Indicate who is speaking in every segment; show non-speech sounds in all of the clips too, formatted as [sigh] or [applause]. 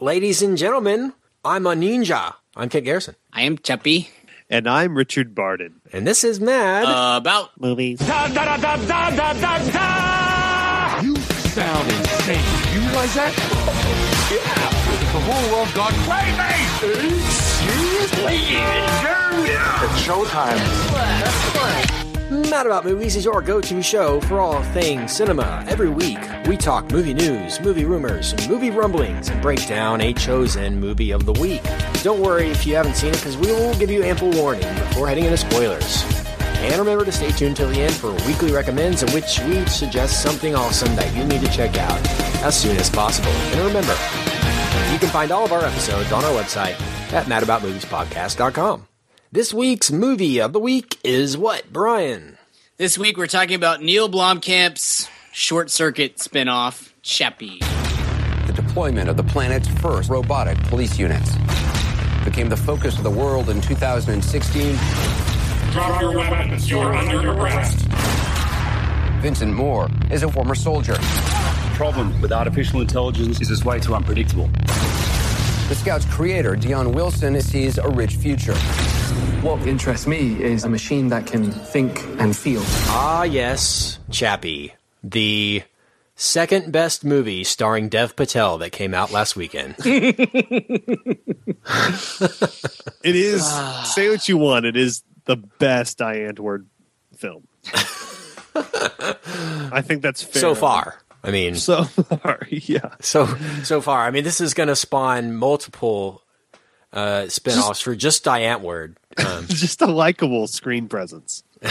Speaker 1: Ladies and gentlemen, I'm a ninja. I'm Kit Garrison.
Speaker 2: I am Chappie.
Speaker 3: And I'm Richard Barden.
Speaker 1: And this is Mad
Speaker 2: Uh, about
Speaker 3: Movies.
Speaker 4: You sound insane. You realize that? Yeah. The whole world's gone crazy. Seriously? Yeah. It's showtime.
Speaker 1: Mad About Movies is your go-to show for all things cinema. Every week, we talk movie news, movie rumors, movie rumblings, and break down a chosen movie of the week. Don't worry if you haven't seen it, because we will give you ample warning before heading into spoilers. And remember to stay tuned till the end for weekly recommends in which we suggest something awesome that you need to check out as soon as possible. And remember, you can find all of our episodes on our website at madaboutmoviespodcast.com. This week's movie of the week is what, Brian?
Speaker 2: this week we're talking about Neil Blomkamp's Short Circuit spinoff, Chappie.
Speaker 5: The deployment of the planet's first robotic police units became the focus of the world in 2016.
Speaker 6: Drop your weapons. You're under arrest.
Speaker 5: Vincent Moore is a former soldier.
Speaker 7: The problem with artificial intelligence is it's way too unpredictable.
Speaker 5: The Scout's creator, Deon Wilson, sees a rich future.
Speaker 8: What interests me is a machine that can think and feel.
Speaker 1: Ah, yes, Chappie, the second best movie starring Dev Patel that came out last weekend. [laughs]
Speaker 3: It is, say what you want, it is the best Die Antwoord film. [laughs] I think that's fair.
Speaker 1: so far. I mean,
Speaker 3: So far, [laughs] yeah.
Speaker 1: so so far. I mean, this is going to spawn multiple uh, spin-offs for just Die Antwoord. Um, [laughs]
Speaker 3: Just a likable screen presence. [laughs]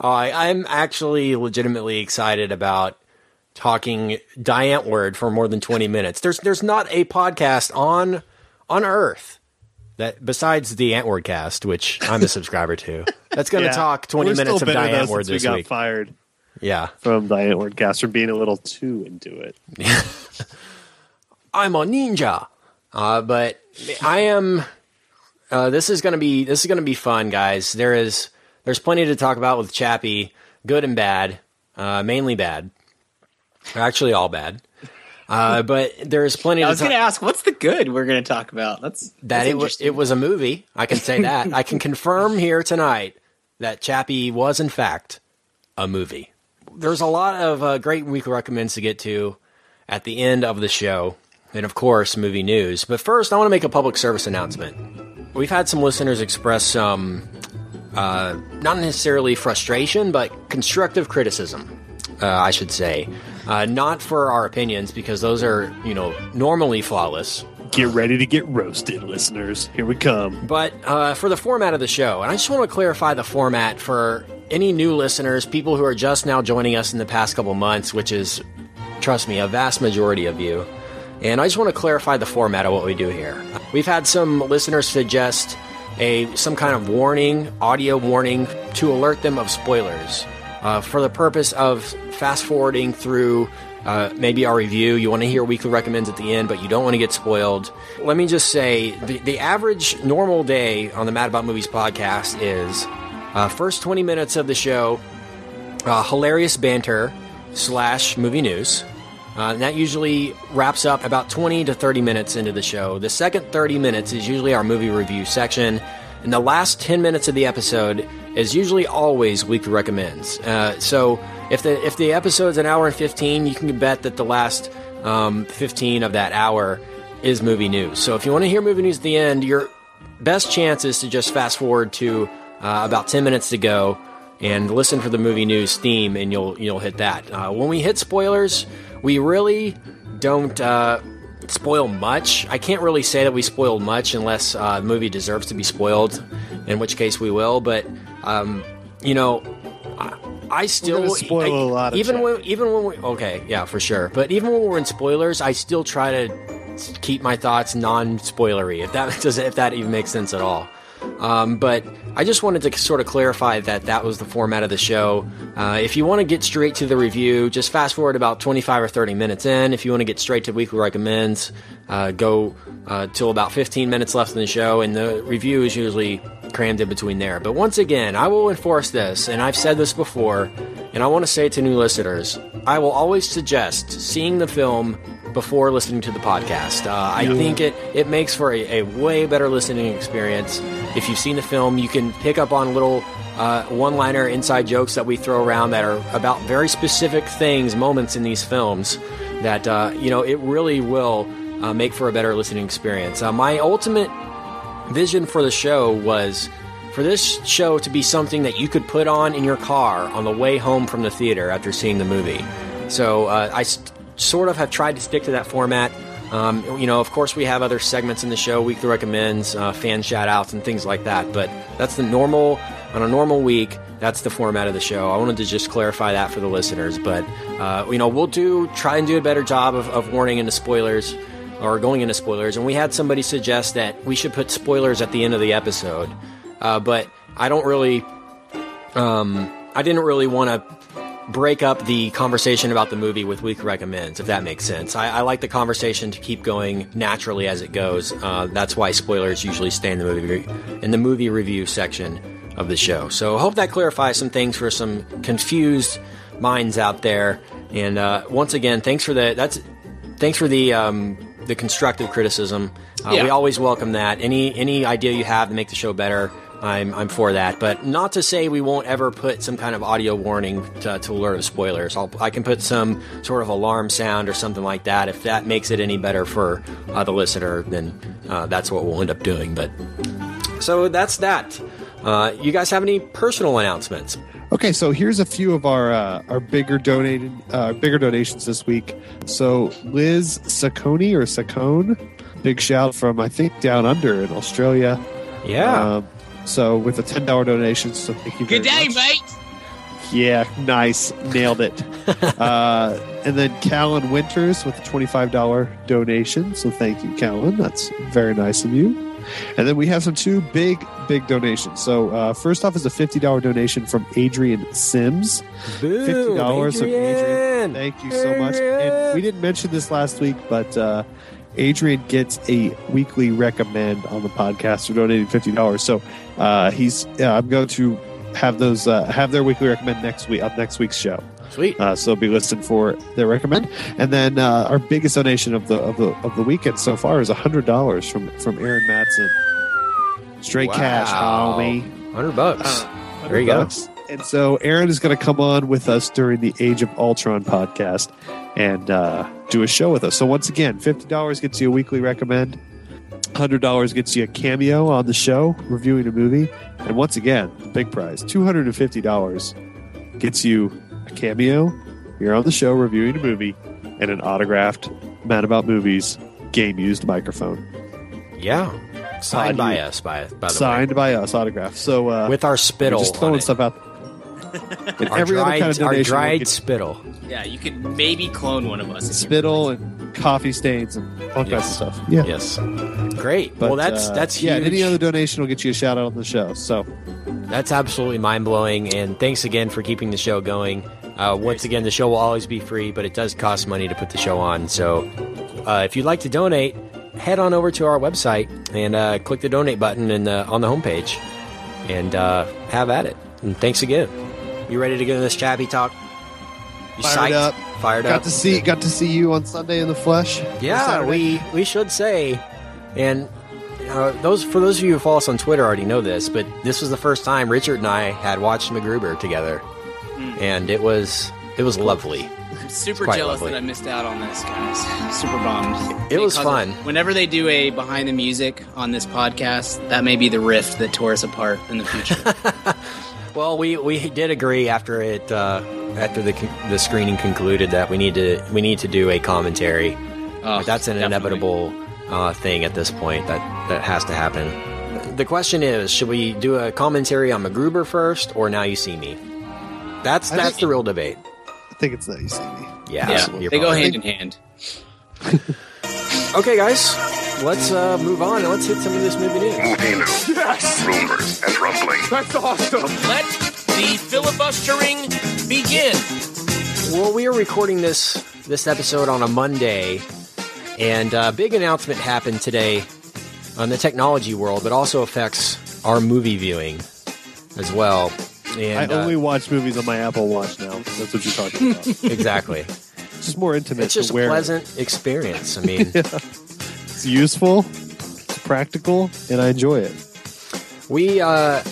Speaker 1: I, I'm actually legitimately excited about talking Die Antwoord for more than 20 minutes. There's there's not a podcast on on Earth that besides the Antwoord cast, which I'm a subscriber to, that's going to
Speaker 3: Yeah.
Speaker 1: talk 20
Speaker 3: We're
Speaker 1: minutes of
Speaker 3: bitter, though,
Speaker 1: Diane
Speaker 3: since
Speaker 1: Word this
Speaker 3: we got
Speaker 1: week.
Speaker 3: fired
Speaker 1: Yeah.
Speaker 3: from Die Antwoord cast for being a little too into it. [laughs]
Speaker 1: I'm a ninja. Uh, but I am. Uh, this is gonna be this is gonna be fun, guys. There is there's plenty to talk about with Chappie, good and bad, uh, mainly bad, actually all bad. Uh, [laughs] but there's plenty
Speaker 2: I
Speaker 1: to
Speaker 2: was going to ask, what's the good we're going to talk about? That's
Speaker 1: that
Speaker 2: that's
Speaker 1: it was it was a movie. I can say that. I can [laughs] confirm here tonight that Chappie was in fact a movie. There's a lot of uh, great weekly recommends to get to at the end of the show, and of course, movie news. But first, I want to make a public service announcement. We've had some listeners express some, uh, not necessarily frustration, but constructive criticism. Uh, I should say, uh, not for our opinions because those are, you know, normally flawless.
Speaker 3: Get ready to get roasted, listeners. Here we come.
Speaker 1: But uh, for the format of the show, and I just want to clarify the format for any new listeners, people who are just now joining us in the past couple months, which is, trust me, a vast majority of you. And I just want to clarify the format of what we do here. We've had some listeners suggest a some kind of warning, audio warning, to alert them of spoilers uh, for the purpose of fast forwarding through uh, maybe our review. You want to hear weekly recommends at the end, but you don't want to get spoiled. Let me just say the, the average normal day on the Mad About Movies podcast is uh, first 20 minutes of the show, uh, hilarious banter slash movie news. Uh, and that usually wraps up about 20 to 30 minutes into the show. The second 30 minutes is usually our movie review section. And the last 10 minutes of the episode is usually always weekly recommends. Uh, so if the if the episode's an hour and 15, you can bet that the last um, 15 of that hour is movie news. So if you want to hear movie news at the end, your best chance is to just fast forward to uh, about 10 minutes to go and listen for the movie news theme, and you'll you'll hit that. Uh, when we hit spoilers, we really don't uh, spoil much. I can't really say that we spoiled much unless uh, the movie deserves to be spoiled, in which case we will. But um, you know, I, I still
Speaker 3: spoil
Speaker 1: I-
Speaker 3: a lot of
Speaker 1: even when even when we okay, yeah, for sure. But even when we're in spoilers, I still try to keep my thoughts non-spoilery. If that [laughs] does if that even makes sense at all. Um, but I just wanted to sort of clarify that that was the format of the show. Uh, if you want to get straight to the review, just fast forward about 25 or 30 minutes in. If you want to get straight to weekly recommends, uh, go uh, till about 15 minutes left in the show, and the review is usually crammed in between there. But once again, I will enforce this, and I've said this before, and I want to say it to new listeners I will always suggest seeing the film before listening to the podcast. Uh, I think it, it makes for a, a way better listening experience. If you've seen the film, you can pick up on little uh, one liner inside jokes that we throw around that are about very specific things, moments in these films that, uh, you know, it really will uh, make for a better listening experience. Uh, my ultimate vision for the show was for this show to be something that you could put on in your car on the way home from the theater after seeing the movie. So uh, I st- sort of have tried to stick to that format. Um, you know, of course, we have other segments in the show, weekly recommends, uh, fan shout outs, and things like that. But that's the normal, on a normal week, that's the format of the show. I wanted to just clarify that for the listeners. But, uh, you know, we'll do, try and do a better job of, of warning into spoilers or going into spoilers. And we had somebody suggest that we should put spoilers at the end of the episode. Uh, but I don't really, um, I didn't really want to break up the conversation about the movie with week recommends, if that makes sense. I, I like the conversation to keep going naturally as it goes. Uh, that's why spoilers usually stay in the movie re- in the movie review section of the show. So I hope that clarifies some things for some confused minds out there. And uh, once again, thanks for the that's thanks for the um, the constructive criticism. Uh,
Speaker 2: Yeah.
Speaker 1: We always welcome that. Any any idea you have to make the show better, I'm I'm for that. But not to say we won't ever put some kind of audio warning to, to alert of spoilers. I'll, I can put some sort of alarm sound or something like that. If that makes it any better for uh, the listener, then uh, that's what we'll end up doing. But so that's that. Uh, you guys have any personal announcements?
Speaker 3: Okay, so here's a few of our uh, our bigger donated uh, bigger donations this week. So Liz Saccone or Saccone, big shout from I think down under in Australia.
Speaker 1: Yeah.
Speaker 3: Um, so with a ten dollar donation, so thank you.
Speaker 2: Good
Speaker 3: very
Speaker 2: day,
Speaker 3: much.
Speaker 2: mate.
Speaker 3: Yeah, nice, nailed it. [laughs] uh, and then Callan Winters with a twenty-five dollar donation. So thank you, Callan. That's very nice of you. And then we have some two big, big donations. So uh, first off is a fifty dollar donation from Adrian Sims.
Speaker 1: Boom,
Speaker 3: Fifty dollars from Adrian.
Speaker 1: Adrian.
Speaker 3: Thank you so much. And we didn't mention this last week, but uh, Adrian gets a weekly recommend on the podcast for donating fifty dollars. So uh, he's. Yeah, I'm going to have those uh, have their weekly recommend next week on next week's show.
Speaker 1: Sweet.
Speaker 3: Uh, so be listening for their recommend. And then uh, our biggest donation of the of the of the weekend so far is hundred dollars from from Aaron Matson. Straight cash,
Speaker 1: Wow.
Speaker 3: homie.
Speaker 1: Hundred bucks.
Speaker 3: Uh,
Speaker 1: there you go.
Speaker 3: And so Aaron is going to come on with us during the Age of Ultron podcast and uh, do a show with us. So once again, fifty dollars gets you a weekly recommend. Hundred dollars gets you a cameo on the show reviewing a movie, and once again, big prize two hundred and fifty dollars gets you a cameo. You're on the show reviewing a movie and an autographed "Mad About Movies" game used microphone
Speaker 1: Yeah. Signed
Speaker 3: Pod
Speaker 1: by
Speaker 3: you.
Speaker 1: us, by by the
Speaker 3: signed by us, autographed. So uh.
Speaker 1: With our spittle.
Speaker 3: just throwing stuff out. [laughs] And
Speaker 1: Our
Speaker 3: every
Speaker 1: dried,
Speaker 3: other kind of
Speaker 1: our
Speaker 3: donation will
Speaker 1: dried
Speaker 3: get
Speaker 1: spittle.
Speaker 2: Yeah, you could maybe clone one of us.
Speaker 3: spittle and coffee stains and all kinds of stuff. Yeah.
Speaker 1: Yes. Great.
Speaker 3: But,
Speaker 1: well, that's
Speaker 3: uh,
Speaker 1: that's
Speaker 3: yeah.
Speaker 1: huge.
Speaker 3: and Any other donation will get you a shout out on the show. So
Speaker 1: That's absolutely mind blowing. And thanks again for keeping the show going. Uh, once again, the show will always be free, but it does cost money to put the show on. So uh, if you'd like to donate, head on over to our website and uh, click the donate button in the, on the homepage and uh, have at it. And thanks again. You ready to get in this Chappie talk? You
Speaker 3: Fired
Speaker 1: psyched?
Speaker 3: up.
Speaker 1: Fired
Speaker 3: got
Speaker 1: up.
Speaker 3: to see got to see you on Sunday in the flesh.
Speaker 1: Yeah, we we should say, and uh, those for those of you who follow us on Twitter already know this, but this was the first time Richard and I had watched MacGruber together, and it was it was lovely.
Speaker 2: I'm super jealous
Speaker 1: lovely.
Speaker 2: that I missed out on this, guys. Super bummed.
Speaker 1: It was
Speaker 2: Because
Speaker 1: fun.
Speaker 2: Whenever they do a behind the music on this podcast, that may be the rift that tore us apart in the future. [laughs]
Speaker 1: Well, we, we did agree after it uh, after the the screening concluded that we need to we need to do a commentary.
Speaker 2: Oh,
Speaker 1: But that's an
Speaker 2: definitely.
Speaker 1: inevitable uh, thing at this point that that has to happen. The question is, should we do a commentary on MacGruber first, or Now You See Me? That's
Speaker 3: I
Speaker 1: that's
Speaker 3: think-
Speaker 1: the real debate.
Speaker 3: I think it's that you see me.
Speaker 1: Yeah,
Speaker 2: Yeah, they go hand in hand. [laughs]
Speaker 1: Okay, guys, let's uh, move on and let's hit some of this movie news.
Speaker 6: Movie news. Yes. Rumors and rumbling.
Speaker 4: That's awesome.
Speaker 9: Let the filibustering begin.
Speaker 1: Well, we are recording this this episode on a Monday, and a big announcement happened today on the technology world, but also affects our movie viewing as well. And
Speaker 3: I
Speaker 1: uh,
Speaker 3: only watch movies on my Apple Watch now. That's what you're talking about. [laughs]
Speaker 1: exactly.
Speaker 3: It's just more intimate.
Speaker 1: It's just a
Speaker 3: wear
Speaker 1: pleasant experience. I mean, [laughs]
Speaker 3: Useful, it's practical, and I enjoy it.
Speaker 1: we uh,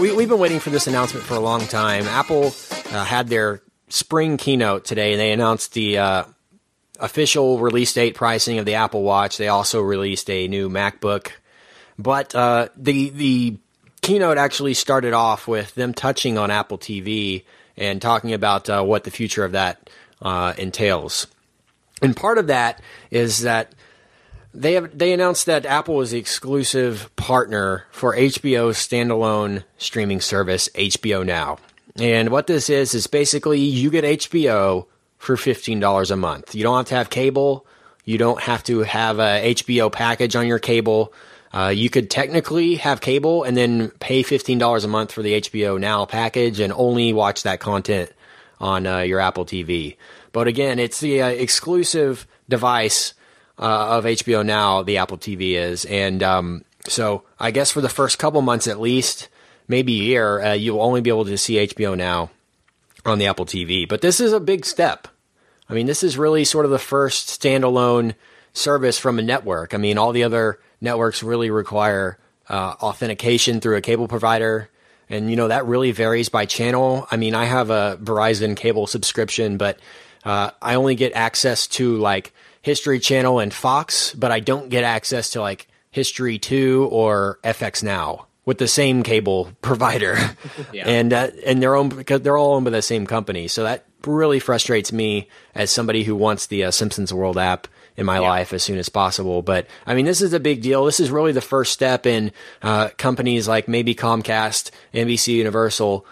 Speaker 1: we we've been waiting for this announcement for a long time. Apple uh, had their spring keynote today, and they announced the uh, official release date pricing of the Apple Watch. They also released a new MacBook, but uh, the the keynote actually started off with them touching on Apple TV and talking about uh, what the future of that uh, entails. And part of that is that they have they announced that Apple is the exclusive partner for HBO's standalone streaming service HBO Now. And what this is is basically you get HBO for $15 a month. You don't have to have cable, you don't have to have a HBO package on your cable. Uh, you could technically have cable and then pay $15 a month for the HBO Now package and only watch that content on uh, your Apple TV. But again, it's the uh, exclusive device uh, of HBO Now, the Apple TV is. And um, so I guess for the first couple months at least, maybe a year, uh, you'll only be able to see HBO Now on the Apple TV. But this is a big step. I mean, this is really sort of the first standalone service from a network. I mean, all the other networks really require uh, authentication through a cable provider. And, you know, that really varies by channel. I mean, I have a Verizon cable subscription, but uh, I only get access to like History Channel and Fox, but I don't get access to like History 2 or FX Now with the same cable [laughs] provider. [laughs]
Speaker 2: Yeah.
Speaker 1: And uh, and they're owned because they're all owned by the same company. So that really frustrates me as somebody who wants the uh, Simpsons World app in my life as soon as possible. But I mean, this is a big deal. This is really the first step in uh, companies like maybe Comcast, NBC Universal,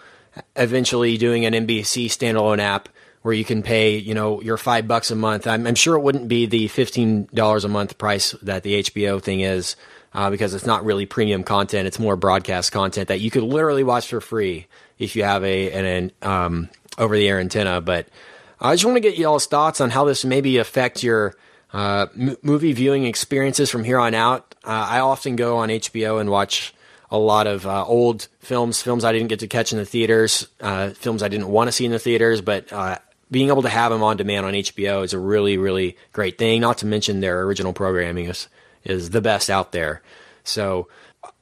Speaker 1: eventually doing an NBC standalone app where you can pay, you know, your five bucks a month. I'm, I'm sure it wouldn't be the fifteen dollars a month price that the HBO thing is, uh, because it's not really premium content. It's more broadcast content that you could literally watch for free if you have a an, an um, over the air antenna. But I just want to get y'all's thoughts on how this maybe affect your uh, m- movie viewing experiences from here on out. Uh, I often go on HBO and watch a lot of uh, old films, films I didn't get to catch in the theaters, uh, films I didn't want to see in the theaters, but uh, being able to have them on demand on HBO is a really, really great thing. Not to mention their original programming is is the best out there. So,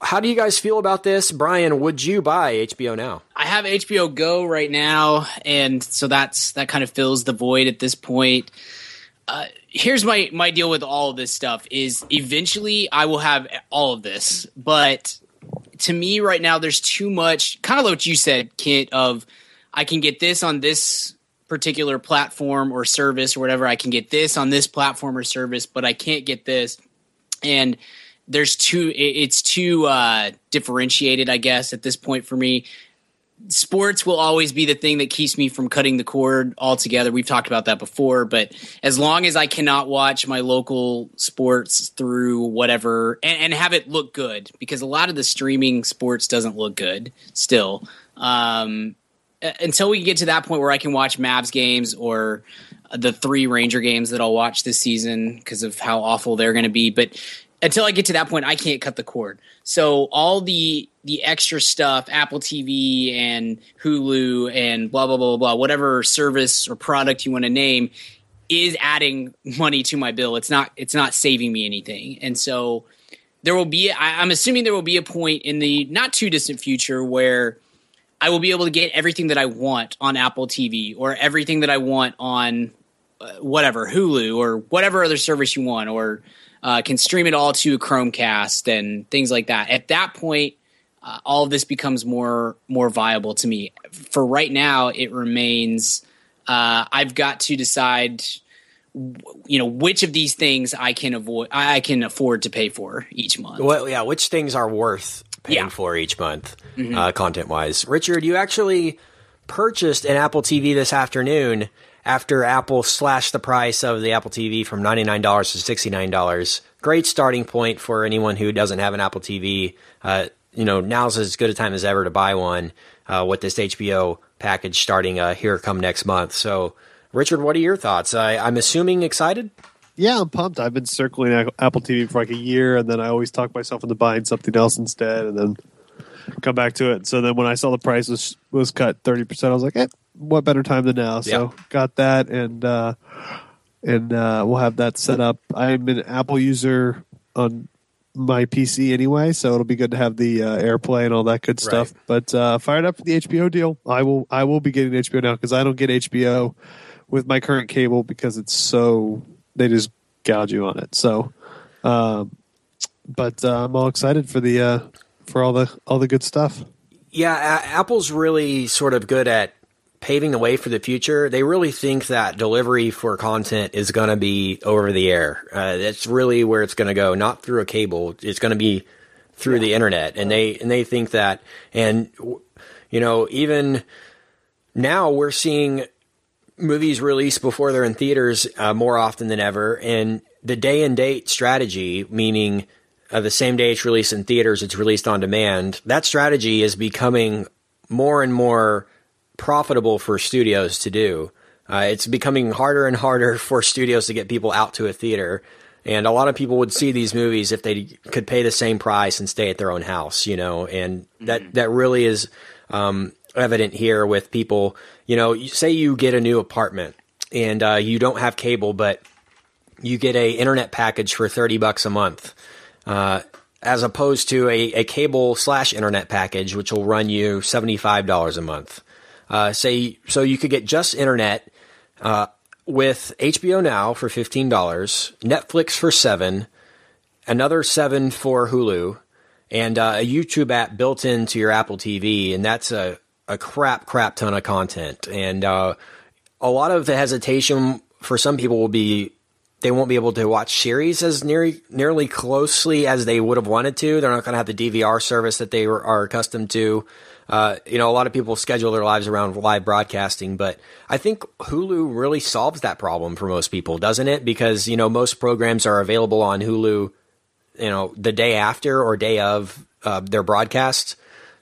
Speaker 1: how do you guys feel about this, Brian? Would you buy HBO now?
Speaker 2: I have HBO Go right now, and so that's that kind of fills the void at this point. Uh, here's my my deal with all of this stuff: is eventually I will have all of this, but to me right now, there's too much. Kind of like what you said, Kent. Of I can get this on this particular platform or service or whatever. I can get this on this platform or service, but I can't get this, and there's too it's too uh differentiated i guess at this point for me. Sports will always be the thing that keeps me from cutting the cord altogether. We've talked about that before but as long as i cannot watch my local sports through whatever and, and have it look good because a lot of the streaming sports doesn't look good still. Um Uh, until we get to that point where I can watch Mavs games or the three Ranger games that I'll watch this season because of how awful they're going to be. But until I get to that point, I can't cut the cord. So all the the extra stuff, Apple TV and Hulu and blah blah blah blah, whatever service or product you want to name, is adding money to my bill. It's not it's not saving me anything. And so there will be I'm assuming there will be a point in the not too distant future where I will be able to get everything that I want on Apple TV or everything that I want on uh, whatever Hulu or whatever other service you want, or uh, can stream it all to Chromecast and things like that. At that point, uh, all of this becomes more more viable to me. For right now, it remains. Uh, I've got to decide, you know, which of these things I can avoid. I can afford to pay for each month.
Speaker 1: Well, yeah, which things are worth paying
Speaker 2: Yeah.
Speaker 1: for each month, uh, content wise? Richard, you actually purchased an Apple TV this afternoon after Apple slashed the price of the Apple TV from $99 to $69. Great starting point for anyone who doesn't have an Apple TV. Uh, you know, now's as good a time as ever to buy one uh, with this HBO package starting uh, here come next month. So, Richard, what are your thoughts? I, I'm assuming excited?
Speaker 3: Yeah, I'm pumped. I've been circling Apple TV for like a year, and then I always talk myself into buying something else instead, and then come back to it. So then when I saw the price was was cut thirty percent, I was like, eh, what better time than now? So got that, and uh, and uh, we'll have that set up. I'm an Apple user on my PC anyway, so it'll be good to have the uh, AirPlay and all that good stuff. But uh, fired up for the HBO deal. I will I will be getting HBO now because I don't get HBO with my current cable because it's so they just gouge you on it. So, um, but uh, I'm all excited for the uh, for all the all the good stuff.
Speaker 1: Yeah, a- Apple's really sort of good at paving the way for the future. They really think that delivery for content is going to be over the air. Uh, that's really where it's going to go, not through a cable. It's going to be through the internet, and they and they think that. And you know, even now we're seeing movies released before they're in theaters uh, more often than ever, and the day and date strategy, meaning uh, the same day it's released in theaters, it's released on demand. That strategy is becoming more and more profitable for studios to do. Uh, it's becoming harder and harder [laughs] for studios to get people out to a theater. And a lot of people would see these movies if they could pay the same price and stay at their own house, you know, and that, that really is um, evident here with people. You know, say you get a new apartment and uh, you don't have cable, but you get a internet package for 30 bucks a month uh, as opposed to a, a cable slash internet package which will run you $75 a month. Uh, say so you could get just internet uh, with hbo now for $15 netflix for 7 another 7 for hulu and uh, a youtube app built into your apple tv and that's a, a crap crap ton of content and uh, a lot of the hesitation for some people will be they won't be able to watch series as near, nearly closely as they would have wanted to. They're not going to have the DVR service that they were, are accustomed to. Uh, you know, a lot of people schedule their lives around live broadcasting, but I think Hulu really solves that problem for most people, doesn't it? Because, you know, most programs are available on Hulu, you know, the day after or day of uh, their broadcast.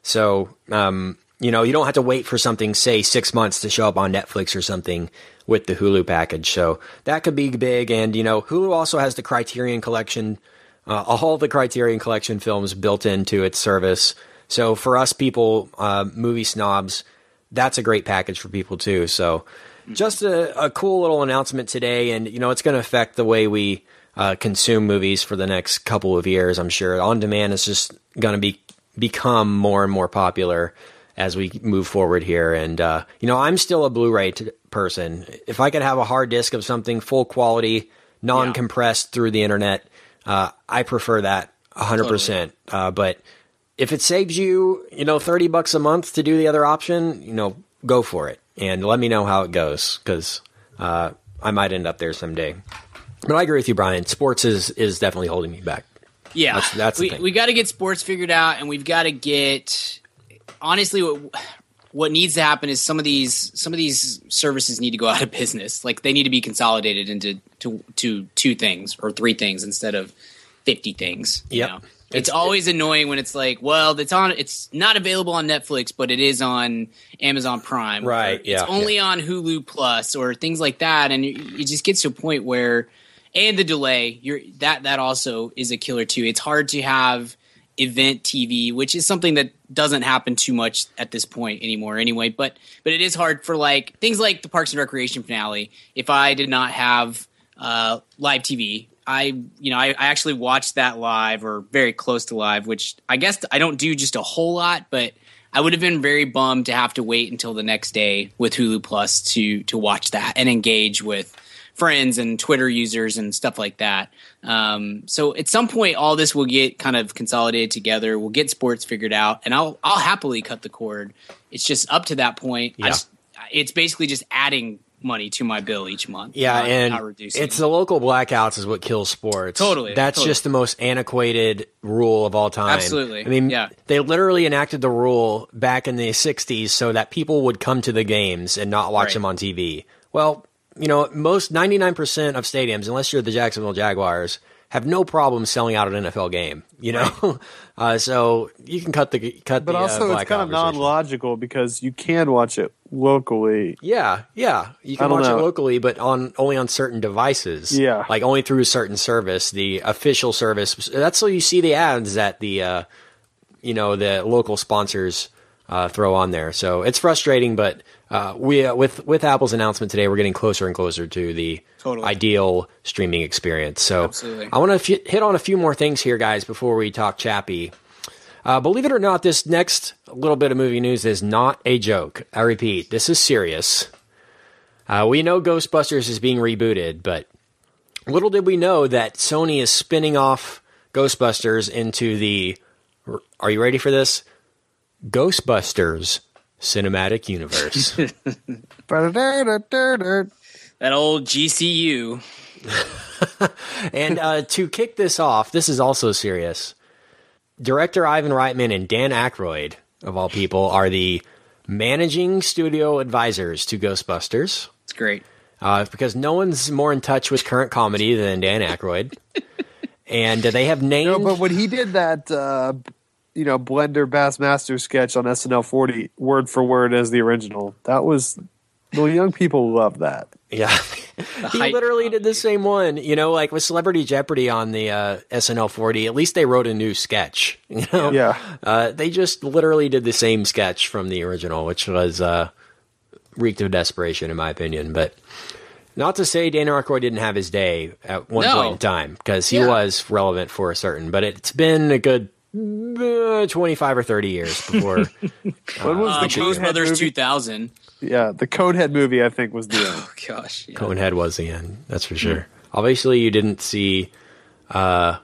Speaker 1: So, um, you know, you don't have to wait for something, say, six months to show up on Netflix or something with the Hulu package. So that could be big. And, you know, Hulu also has the Criterion Collection, uh, all the Criterion Collection films built into its service. So for us people, uh, movie snobs, that's a great package for people too. So just a, a cool little announcement today. And, you know, it's going to affect the way we uh, consume movies for the next couple of years, I'm sure. On demand is just going to be become more and more popular as we move forward here. And, uh, you know, I'm still a Blu ray t- person. If I could have a hard disk of something full quality, non compressed through the internet, uh, I prefer that 100%. Uh, but if it saves you, you know, 30 bucks a month to do the other option, you know, go for it. And let me know how it goes because uh, I might end up there someday. But I agree with you, Brian. Sports is, is definitely holding me back.
Speaker 2: Yeah,
Speaker 1: That's- that's
Speaker 2: we we got to get sports figured out, and we've got to get. Honestly, what what needs to happen is some of these some of these services need to go [laughs] out of business. Like they need to be consolidated into to to two things or three things instead of fifty things.
Speaker 1: Yep.
Speaker 2: know? It's, always annoying when it's like, well, it's on. It's not available on Netflix, but it is on Amazon Prime.
Speaker 1: Right, yeah,
Speaker 2: It's only on Hulu Plus or things like that, and it, it just gets to a point where, and the delay, you're that that also is a killer too. It's hard to have event TV, which is something that doesn't happen too much at this point anymore anyway, but but it is hard for like things like the Parks and Recreation finale. If I did not have uh, live TV, I you know I, I actually watched that live or very close to live, which I guess I don't do just a whole lot, but I would have been very bummed to have to wait until the next day with Hulu Plus to to watch that and engage with friends and Twitter users and stuff like that. Um, so at some point, all this will get kind of consolidated together. We'll get sports figured out, and I'll I'll happily cut the cord. It's just up to that point. I
Speaker 1: Yeah.
Speaker 2: just, it's basically just adding money to my bill each month.
Speaker 1: Yeah,
Speaker 2: not-
Speaker 1: and
Speaker 2: not reducing.
Speaker 1: it's the local blackouts is what kills sports.
Speaker 2: Totally,
Speaker 1: That's
Speaker 2: totally.
Speaker 1: just the most antiquated rule of all time.
Speaker 2: Absolutely,
Speaker 1: I mean,
Speaker 2: yeah.
Speaker 1: they literally enacted the rule back in the 60s so that people would come to the games and not watch
Speaker 2: Right.
Speaker 1: them on TV. Well, you know, most 99% of stadiums, unless you're the Jacksonville Jaguars, have no problem selling out an NFL game, you know? [laughs] uh, so you can cut the cut
Speaker 3: But
Speaker 1: the, uh,
Speaker 3: also, it's kind of non-logical because you can watch it locally.
Speaker 1: Yeah, yeah. You can watch
Speaker 3: know.
Speaker 1: it locally, but on only on certain devices.
Speaker 3: Yeah.
Speaker 1: like only through a certain service, the official service. That's so you see the ads that the uh, you know the local sponsors uh, throw on there. So it's frustrating, but uh, we uh, with with Apple's announcement today, we're getting closer and closer to the
Speaker 2: Totally.
Speaker 1: ideal streaming experience. So
Speaker 2: Absolutely.
Speaker 1: I want to f- hit on a few more things here, guys, before we talk Chappie. Uh, believe it or not, this next little bit of movie news is not a joke. I repeat, this is serious. Uh, we know Ghostbusters is being rebooted, but little did we know that Sony is spinning off Ghostbusters into the. Are you ready for this? Ghostbusters cinematic universe. [laughs]
Speaker 2: That old GCU. [laughs]
Speaker 1: and uh, to kick this off, this is also serious. Director Ivan Reitman and Dan Aykroyd, of all people, are the managing studio advisors to Ghostbusters.
Speaker 2: It's great.
Speaker 1: Uh, because no one's more in touch with current comedy than Dan Aykroyd. [laughs] and uh, they have named.
Speaker 3: No, but when he did that, uh, you know, Blender Bass-O-Matic sketch on SNL 40, word for word as the original, that was. Well, young people love that.
Speaker 1: Yeah. [laughs] he literally did the same one. You know, like with Celebrity Jeopardy on the uh, SNL 40, at least they wrote a new sketch. [laughs] You know?
Speaker 3: Yeah.
Speaker 1: Uh, they just literally did the same sketch from the original, which was uh, reeked of desperation, in my opinion. But not to say Dan Aykroyd didn't have his day at one
Speaker 2: No.
Speaker 1: point in time, because he
Speaker 2: Yeah.
Speaker 1: was relevant for a certain. But it's been a good 25 or 30 years before. [laughs]
Speaker 3: When was
Speaker 2: Uh,
Speaker 3: the Conehead
Speaker 2: Blues Brothers
Speaker 3: movie?
Speaker 2: 2000.
Speaker 3: Yeah, the Conehead movie, I think, was the end.
Speaker 2: Oh, gosh. Yeah.
Speaker 1: Conehead was the end. That's for sure. Obviously, you didn't see. Uh,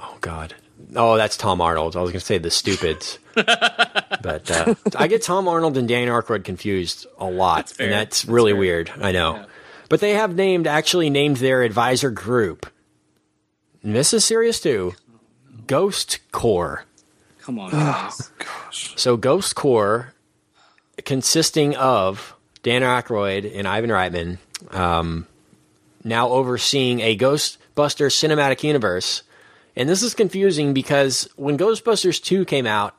Speaker 1: oh God. Oh, that's Tom Arnold. I was going to say the Stupids, [laughs] but uh, I get Tom Arnold and Dan Aykroyd confused a lot,
Speaker 2: fair.
Speaker 1: and that's
Speaker 2: That's
Speaker 1: really
Speaker 2: fair.
Speaker 1: weird. I know,
Speaker 2: Yeah.
Speaker 1: but they have named actually named their advisor group. And this is serious too. Ghost Corps.
Speaker 2: Come on, guys.
Speaker 1: So Ghost Corps, consisting of Dan Aykroyd and Ivan Reitman, um, now overseeing a Ghostbusters cinematic universe. And this is confusing because when Ghostbusters 2 came out,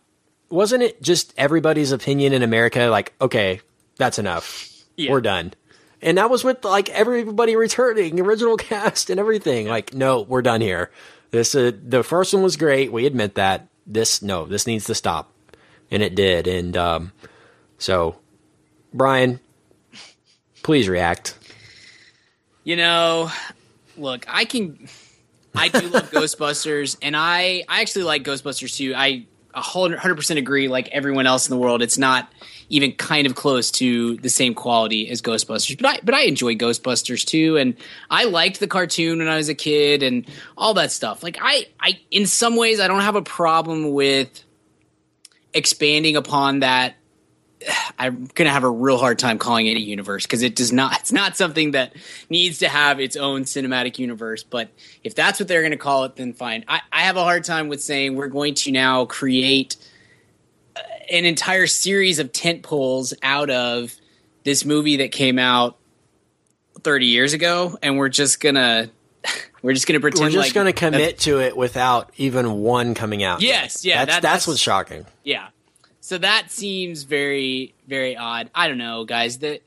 Speaker 1: wasn't it just everybody's opinion in America like, okay, that's enough.
Speaker 2: Yeah.
Speaker 1: We're done. And that was with like everybody returning, original [laughs] cast and everything. Like, no, we're done here. This uh, the first one was great. We admit that. This no, this needs to stop, and it did. And um, so, Brian, please react.
Speaker 2: You know, look, I can. I do love [laughs] Ghostbusters, and I I actually like Ghostbusters too. I hundred percent agree. Like everyone else in the world, it's not even kind of close to the same quality as Ghostbusters. But I but I enjoy Ghostbusters too, and I liked the cartoon when I was a kid and all that stuff. Like I I in some ways I don't have a problem with expanding upon that I'm gonna have a real hard time calling it a universe because it does not. It's not something that needs to have its own cinematic universe. But if that's what they're gonna call it, then fine. I, I have a hard time with saying we're going to now create uh, an entire series of tent poles out of this movie that came out 30 years ago, and we're just gonna [laughs] we're just gonna pretend
Speaker 1: We're just
Speaker 2: like
Speaker 1: going to commit to it without even one coming out.
Speaker 2: Yes, yeah,
Speaker 1: that's,
Speaker 2: that-
Speaker 1: that's
Speaker 2: that's-
Speaker 1: what's shocking.
Speaker 2: Yeah. So that seems very, very odd. I don't know, guys. That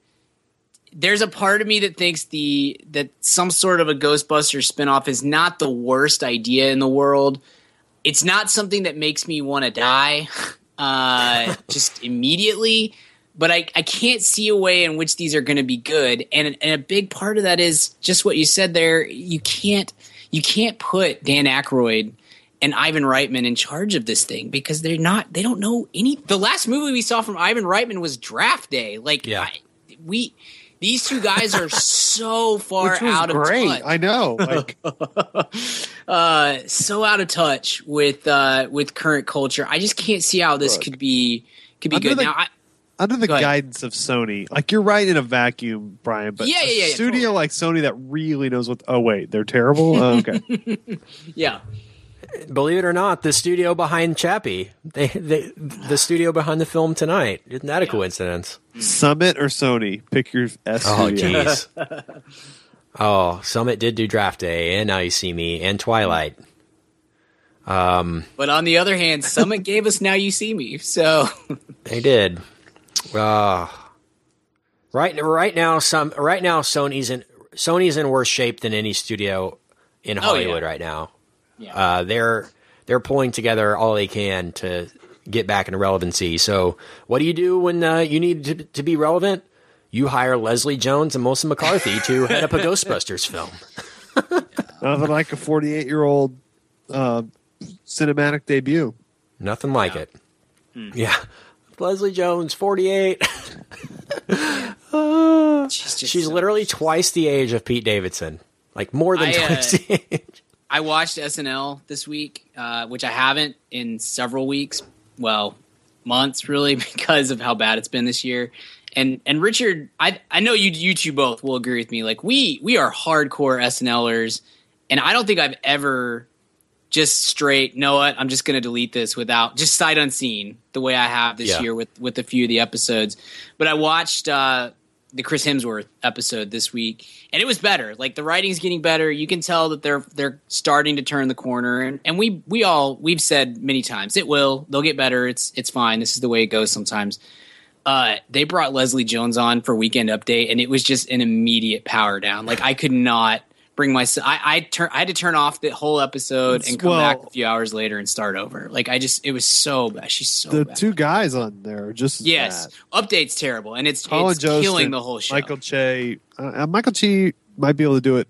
Speaker 2: there's a part of me that thinks the that some sort of a Ghostbusters spinoff is not the worst idea in the world. It's not something that makes me want to die [laughs] uh, [laughs] just immediately. But I, I can't see a way in which these are going to be good, and and a big part of that is just what you said there. You can't you can't put Dan Aykroyd and Ivan Reitman in charge of this thing because they're not they don't know any the last movie we saw from Ivan Reitman was Draft Day. Like
Speaker 1: Yeah.
Speaker 2: I, we these two guys are so [laughs] far
Speaker 3: Which was
Speaker 2: out of
Speaker 3: great.
Speaker 2: touch.
Speaker 3: I know. [laughs] Like,
Speaker 2: uh so out of touch with uh with current culture. I just can't see how this
Speaker 3: Look.
Speaker 2: could be could be good.
Speaker 3: the-
Speaker 2: now I
Speaker 3: under the guidance of Sony, like you're right in a vacuum, Brian, but
Speaker 2: yeah, yeah, yeah,
Speaker 3: studio
Speaker 2: totally.
Speaker 3: like Sony that really knows what. Oh wait, they're terrible. Oh, okay, [laughs]
Speaker 2: yeah.
Speaker 1: Believe it or not, the studio behind Chappie, they, they the studio behind the film tonight. Isn't that a coincidence?
Speaker 3: Summit or Sony, pick your S
Speaker 1: Oh, jeez. [laughs] oh, Summit did do Draft Day, and Now You See Me, and Twilight.
Speaker 2: But on the other hand, Summit gave us Now You See Me. So
Speaker 1: They did. Uh, right, right now, some right now, Sony's in Sony's in worse shape than any studio in
Speaker 2: Oh,
Speaker 1: Hollywood
Speaker 2: yeah.
Speaker 1: right now.
Speaker 2: Yeah.
Speaker 1: Uh, they're they're pulling together all they can to get back into relevancy. So, what do you do when uh, you need to, to be relevant? you hire Leslie Jones and Melissa McCarthy to [laughs] head up a Ghostbusters film. [laughs]
Speaker 3: Nothing like a 48 year old uh, cinematic debut.
Speaker 1: Nothing like it. Yeah. Leslie Jones, 48. Uh, [laughs]
Speaker 2: She's
Speaker 1: she's
Speaker 2: so-
Speaker 1: literally twice the age of Pete Davidson. Like more than
Speaker 2: I, uh,
Speaker 1: twice the age.
Speaker 2: I watched SNL this week, uh, which I haven't in several weeks. Well, months really, [laughs] because of how bad it's been this year. And and Richard, I I know you you two both will agree with me. Like we we are hardcore SNLers, and I don't think I've ever just straight. Know what? I'm just going to delete this without just sight unseen the way I have this
Speaker 1: Yeah.
Speaker 2: year with with a few of the episodes. But I watched uh, the Chris Hemsworth episode this week, and it was better. Like the writing's getting better. You can tell that they're they're starting to turn the corner, and, and we we all we've said many times it will. They'll get better. It's it's fine. This is the way it goes sometimes. Uh, they brought Leslie Jones on for Weekend Update, and it was just an immediate power down. Like I could not bring myself. I I, turn, I had to turn off the whole episode and come
Speaker 3: Well-
Speaker 2: back a few hours later and start over. Like I just, it was so bad. She's so
Speaker 3: The
Speaker 2: bad.
Speaker 3: two guys on there are just
Speaker 2: yes,
Speaker 3: bad.
Speaker 2: update's terrible, and it's
Speaker 3: Colin
Speaker 2: it's
Speaker 3: Jost
Speaker 2: killing the whole show.
Speaker 3: Michael Che. Uh, Michael Che might be able to do it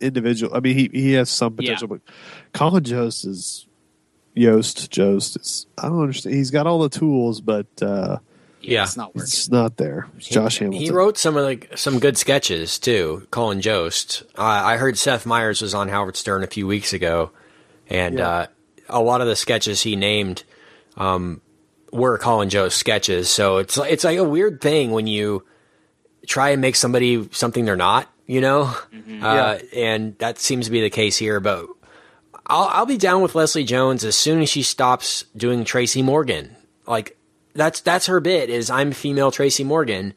Speaker 3: individual. I mean, he he has some potential, but Colin Jost is Yost. Jost is. I don't understand. He's got all the tools, but uh,
Speaker 1: Yeah.
Speaker 2: it's not working.
Speaker 3: it's not there. It's Josh Hamilton.
Speaker 1: He wrote some of the some good sketches too. Colin Jost. Uh, I heard Seth Meyers was on Howard Stern a few weeks ago, and
Speaker 3: Yeah.
Speaker 1: uh, a lot of the sketches he named um, were Colin Jost sketches. So it's it's like a weird thing when you try and make somebody something they're not. You know, uh, and that seems to be the case here. But I'll I'll be down with Leslie Jones as soon as she stops doing Tracy Morgan. Like that's that's her bit is I'm female Tracy Morgan,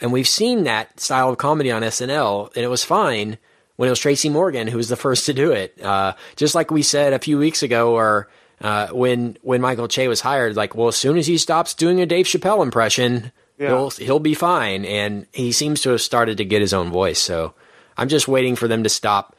Speaker 1: and we've seen that style of comedy on SNL, and it was fine when it was Tracy Morgan who was the first to do it. Uh, just like we said a few weeks ago, or uh, when when Michael Che was hired, like, well, as soon as he stops doing a Dave Chappelle impression, he'll he'll be fine, and he seems to have started to get his own voice. So I'm just waiting for them to stop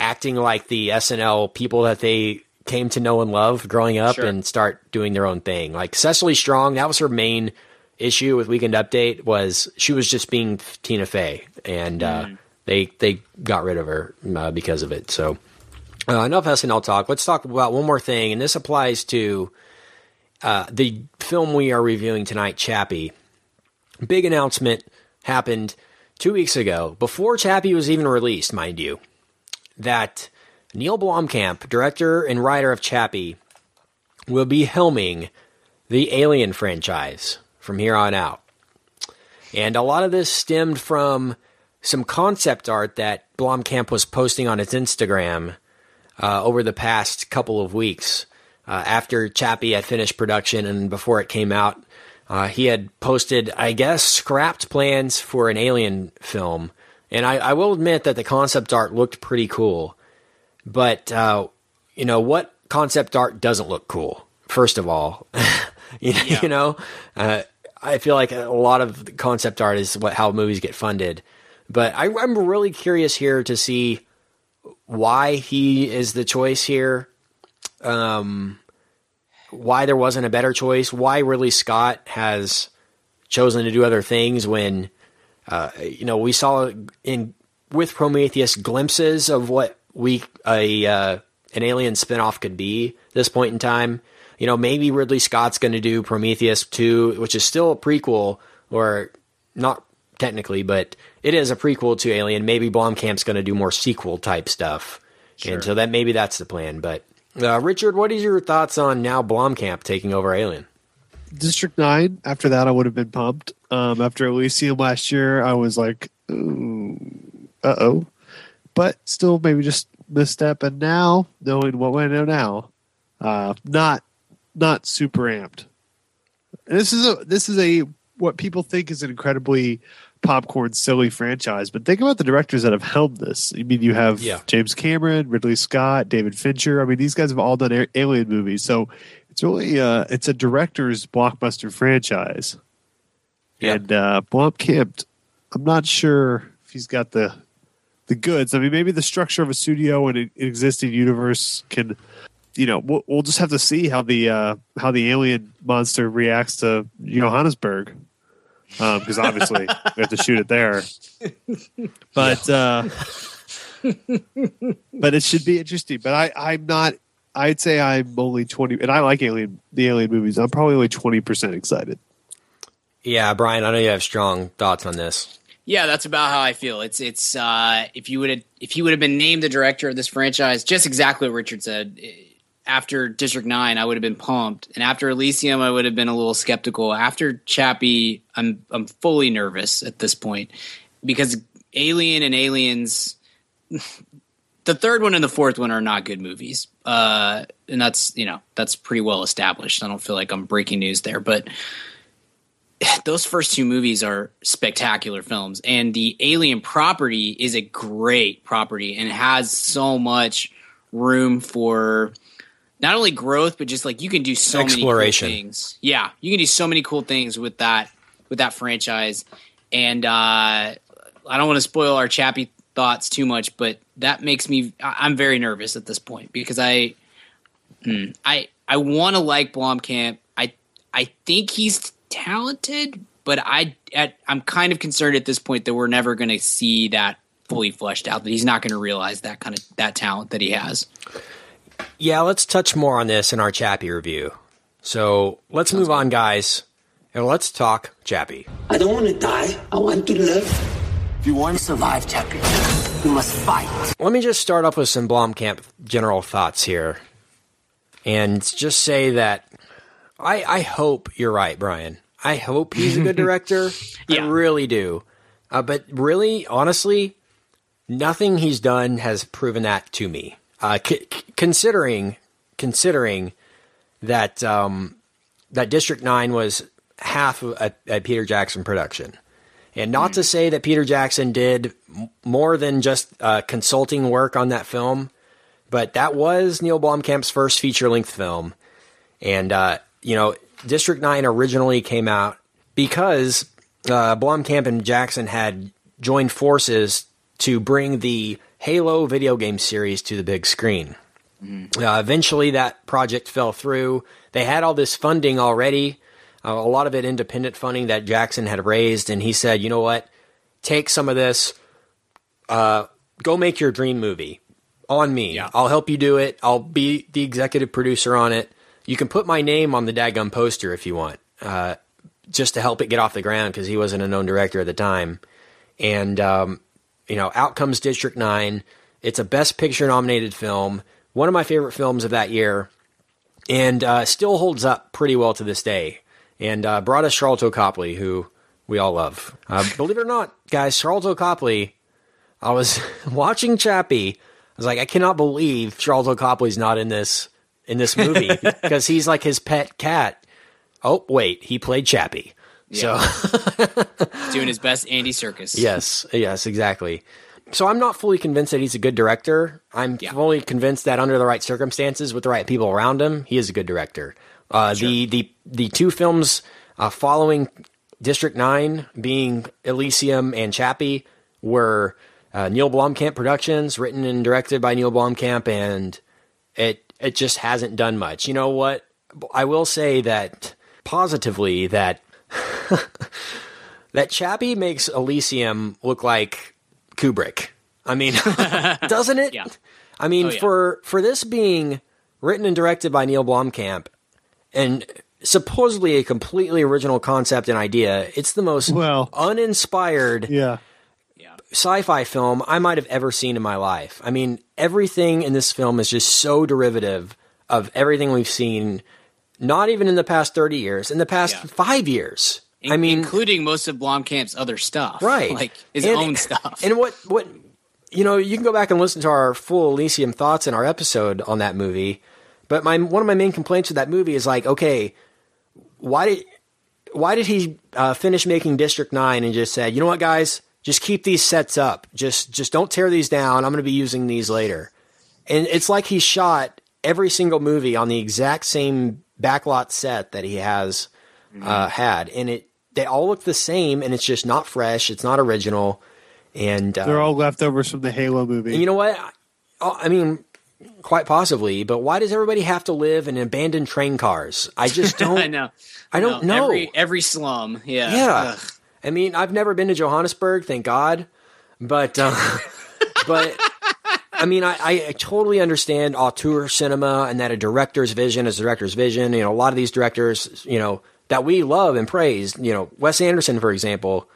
Speaker 1: acting like the SNL people that they came to know and love growing up
Speaker 2: Sure.
Speaker 1: and start doing their own thing. Like Cecily Strong, that was her main issue with Weekend Update was she was just being Tina Fey, and uh, they they got rid of her uh, because of it. So uh, enough SNL talk. Let's talk about one more thing, and this applies to uh, the film we are reviewing tonight, Chappie. Big announcement happened two weeks ago, before Chappie was even released, mind you, that Neil Blomkamp, director and writer of Chappie, will be helming the Alien franchise from here on out. And a lot of this stemmed from some concept art that Blomkamp was posting on his Instagram uh, over the past couple of weeks. Uh, after Chappie had finished production and before it came out, uh, he had posted, I guess, scrapped plans for an Alien film. And I, I will admit that the concept art looked pretty cool. But, uh, you know, what concept art doesn't look cool? First of all, [laughs] you, you know, uh, I feel like a lot of concept art is what how movies get funded. But I, I'm really curious here to see why he is the choice here. Um, why there wasn't a better choice. Why Ridley Scott has chosen to do other things when, uh, you know, we saw in with Prometheus glimpses of what we a uh, an alien spinoff could be. This point in time, you know, maybe Ridley Scott's going to do Prometheus two, which is still a prequel, or not technically, but it is a prequel to Alien. Maybe Blomkamp's going to do more sequel type stuff, and so that maybe that's the plan. But uh, Richard, what is your thoughts on now Blomkamp taking over Alien?
Speaker 3: District Nine. After that, I would have been pumped. Um, after Elysium last year, I was like, "Uh oh," but still maybe just misstep. And now, knowing what I know now, uh, not not super amped. And this is a this is a what people think is an incredibly popcorn silly franchise. But think about the directors that have helmed this. I mean, you have
Speaker 1: Yeah.
Speaker 3: James Cameron, Ridley Scott, David Fincher. I mean, these guys have all done a- alien movies, so it's really uh, it's a director's blockbuster franchise.
Speaker 1: Yeah.
Speaker 3: And uh, Blomkamp, I'm not sure if he's got the the goods. I mean, maybe the structure of a studio and an existing universe can, you know, we'll, we'll just have to see how the uh, how the alien monster reacts to Johannesburg. because obviously [laughs] we have to shoot it there. [laughs] But uh, but it should be interesting. But I I'm not. I'd say I'm only twenty, and I like Alien the Alien movies. I'm probably only twenty percent excited.
Speaker 1: Yeah, Brian, I know you have strong thoughts on this.
Speaker 2: Yeah, that's about how I feel. It's it's uh, if you would have if you would have been named the director of this franchise, just exactly what Richard said. After District Nine, I would have been pumped, and after Elysium, I would have been a little skeptical. After Chappie, I'm I'm fully nervous at this point because Alien and Aliens, [laughs] the third one and the fourth one are not good movies, uh, and that's you know that's pretty well established. I don't feel like I'm breaking news there, but [sighs] those first two movies are spectacular films and the alien property is a great property and has so much room for not only growth but just like you can do so
Speaker 1: Exploration.
Speaker 2: many cool things. Yeah you can do so many cool things with that with that franchise. And uh i don't want to spoil our Chappie thoughts too much but that makes me i'm very nervous at this point because i hmm, i i want to like blomkamp. I i think he's talented, but I at, I'm kind of concerned at this point that we're never going to see that fully fleshed out. That he's not going to realize that kind of that talent that he has.
Speaker 1: Yeah, let's touch more on this in our Chappie review. So let's move on, guys, and let's talk Chappie.
Speaker 10: I don't want to die. I want to live. If you want to survive, Chappie, you must fight.
Speaker 1: Let me just start off with some Blomkamp general thoughts here, and just say that I, I hope you're right, Brian. I hope he's a good [laughs] director. I really do. Uh, but really, honestly, nothing he's done has proven that to me. Uh, c- considering considering that um, that District Nine was half of a, a Peter Jackson production, and not to say that Peter Jackson did m- more than just uh, consulting work on that film, but that was Neill Blomkamp's first feature length film, and uh, you know District Nine originally came out because uh, Blomkamp and Jackson had joined forces to bring the Halo video game series to the big screen. Uh, eventually, that project fell through. They had all this funding already, uh, a lot of it independent funding that Jackson had raised, and he said, "You know what? Take some of this. Uh, go make your dream movie on me. I'll help you do it. I'll be the executive producer on it. You can put my name on the daggum poster if you want, uh, just to help it get off the ground because he wasn't a known director at the time. And um, you know, out comes District Nine. It's a Best Picture nominated film, one of my favorite films of that year, and uh, still holds up pretty well to this day. And uh, brought us Sharlto Copley, who we all love. Uh, believe it or not, guys, Sharlto Copley. I was [laughs] watching Chappie. I was like, I cannot believe Sharlto Copley's not in this in this movie [laughs] because he's like his pet cat. Oh wait, he played Chappie. So
Speaker 2: doing his best Andy Serkis.
Speaker 1: yes, yes, exactly. So I'm not fully convinced that he's a good director. I'm fully convinced that under the right circumstances, with the right people around him, he is a good director. Uh, The the the two films uh, following District Nine, being Elysium and Chappie, were uh, Neill Blomkamp productions, written and directed by Neill Blomkamp, and it it just hasn't done much. You know what? I will say that positively that [laughs] that Chappie makes Elysium look like Kubrick. I mean, [laughs] doesn't it?
Speaker 2: Yeah.
Speaker 1: I mean,
Speaker 2: Oh, yeah.
Speaker 1: for for this being written and directed by Neill Blomkamp and supposedly a completely original concept and idea, it's the most
Speaker 3: Well-
Speaker 1: uninspired
Speaker 3: Yeah.
Speaker 1: Sci-fi film I might have ever seen in my life. I mean, everything in this film is just so derivative of everything we've seen not even in the past 30 years, in the past 5 years. I mean,
Speaker 2: including most of Blomkamp's other stuff,
Speaker 1: right
Speaker 2: Like his
Speaker 1: And-
Speaker 2: own stuff.
Speaker 1: and what what you know you can go back and listen to our full elysium thoughts in our episode on that movie but my one of my main complaints with that movie is like okay why did why did he uh, finish making district 9 and just said you know what guys just keep these sets up just just don't tear these down i'm going to be using these later and it's like he shot every single movie on the exact same backlot set that he has uh, had and it they all look the same and it's just not fresh it's not original and uh,
Speaker 3: They're all leftovers from the Halo movie.
Speaker 1: and you know what? I, I mean, quite possibly, but why does everybody have to live in abandoned train cars? I just [laughs] don't.
Speaker 2: I know.
Speaker 1: I don't know.
Speaker 2: Every every slum. Yeah.
Speaker 1: Yeah.
Speaker 2: Ugh.
Speaker 1: I mean, I've never been to Johannesburg, thank God, but uh, [laughs] but I mean, I, I totally understand auteur cinema and that a director's vision is a director's vision. You know, a lot of these directors, you know, that we love and praise, you know, Wes Anderson, for example,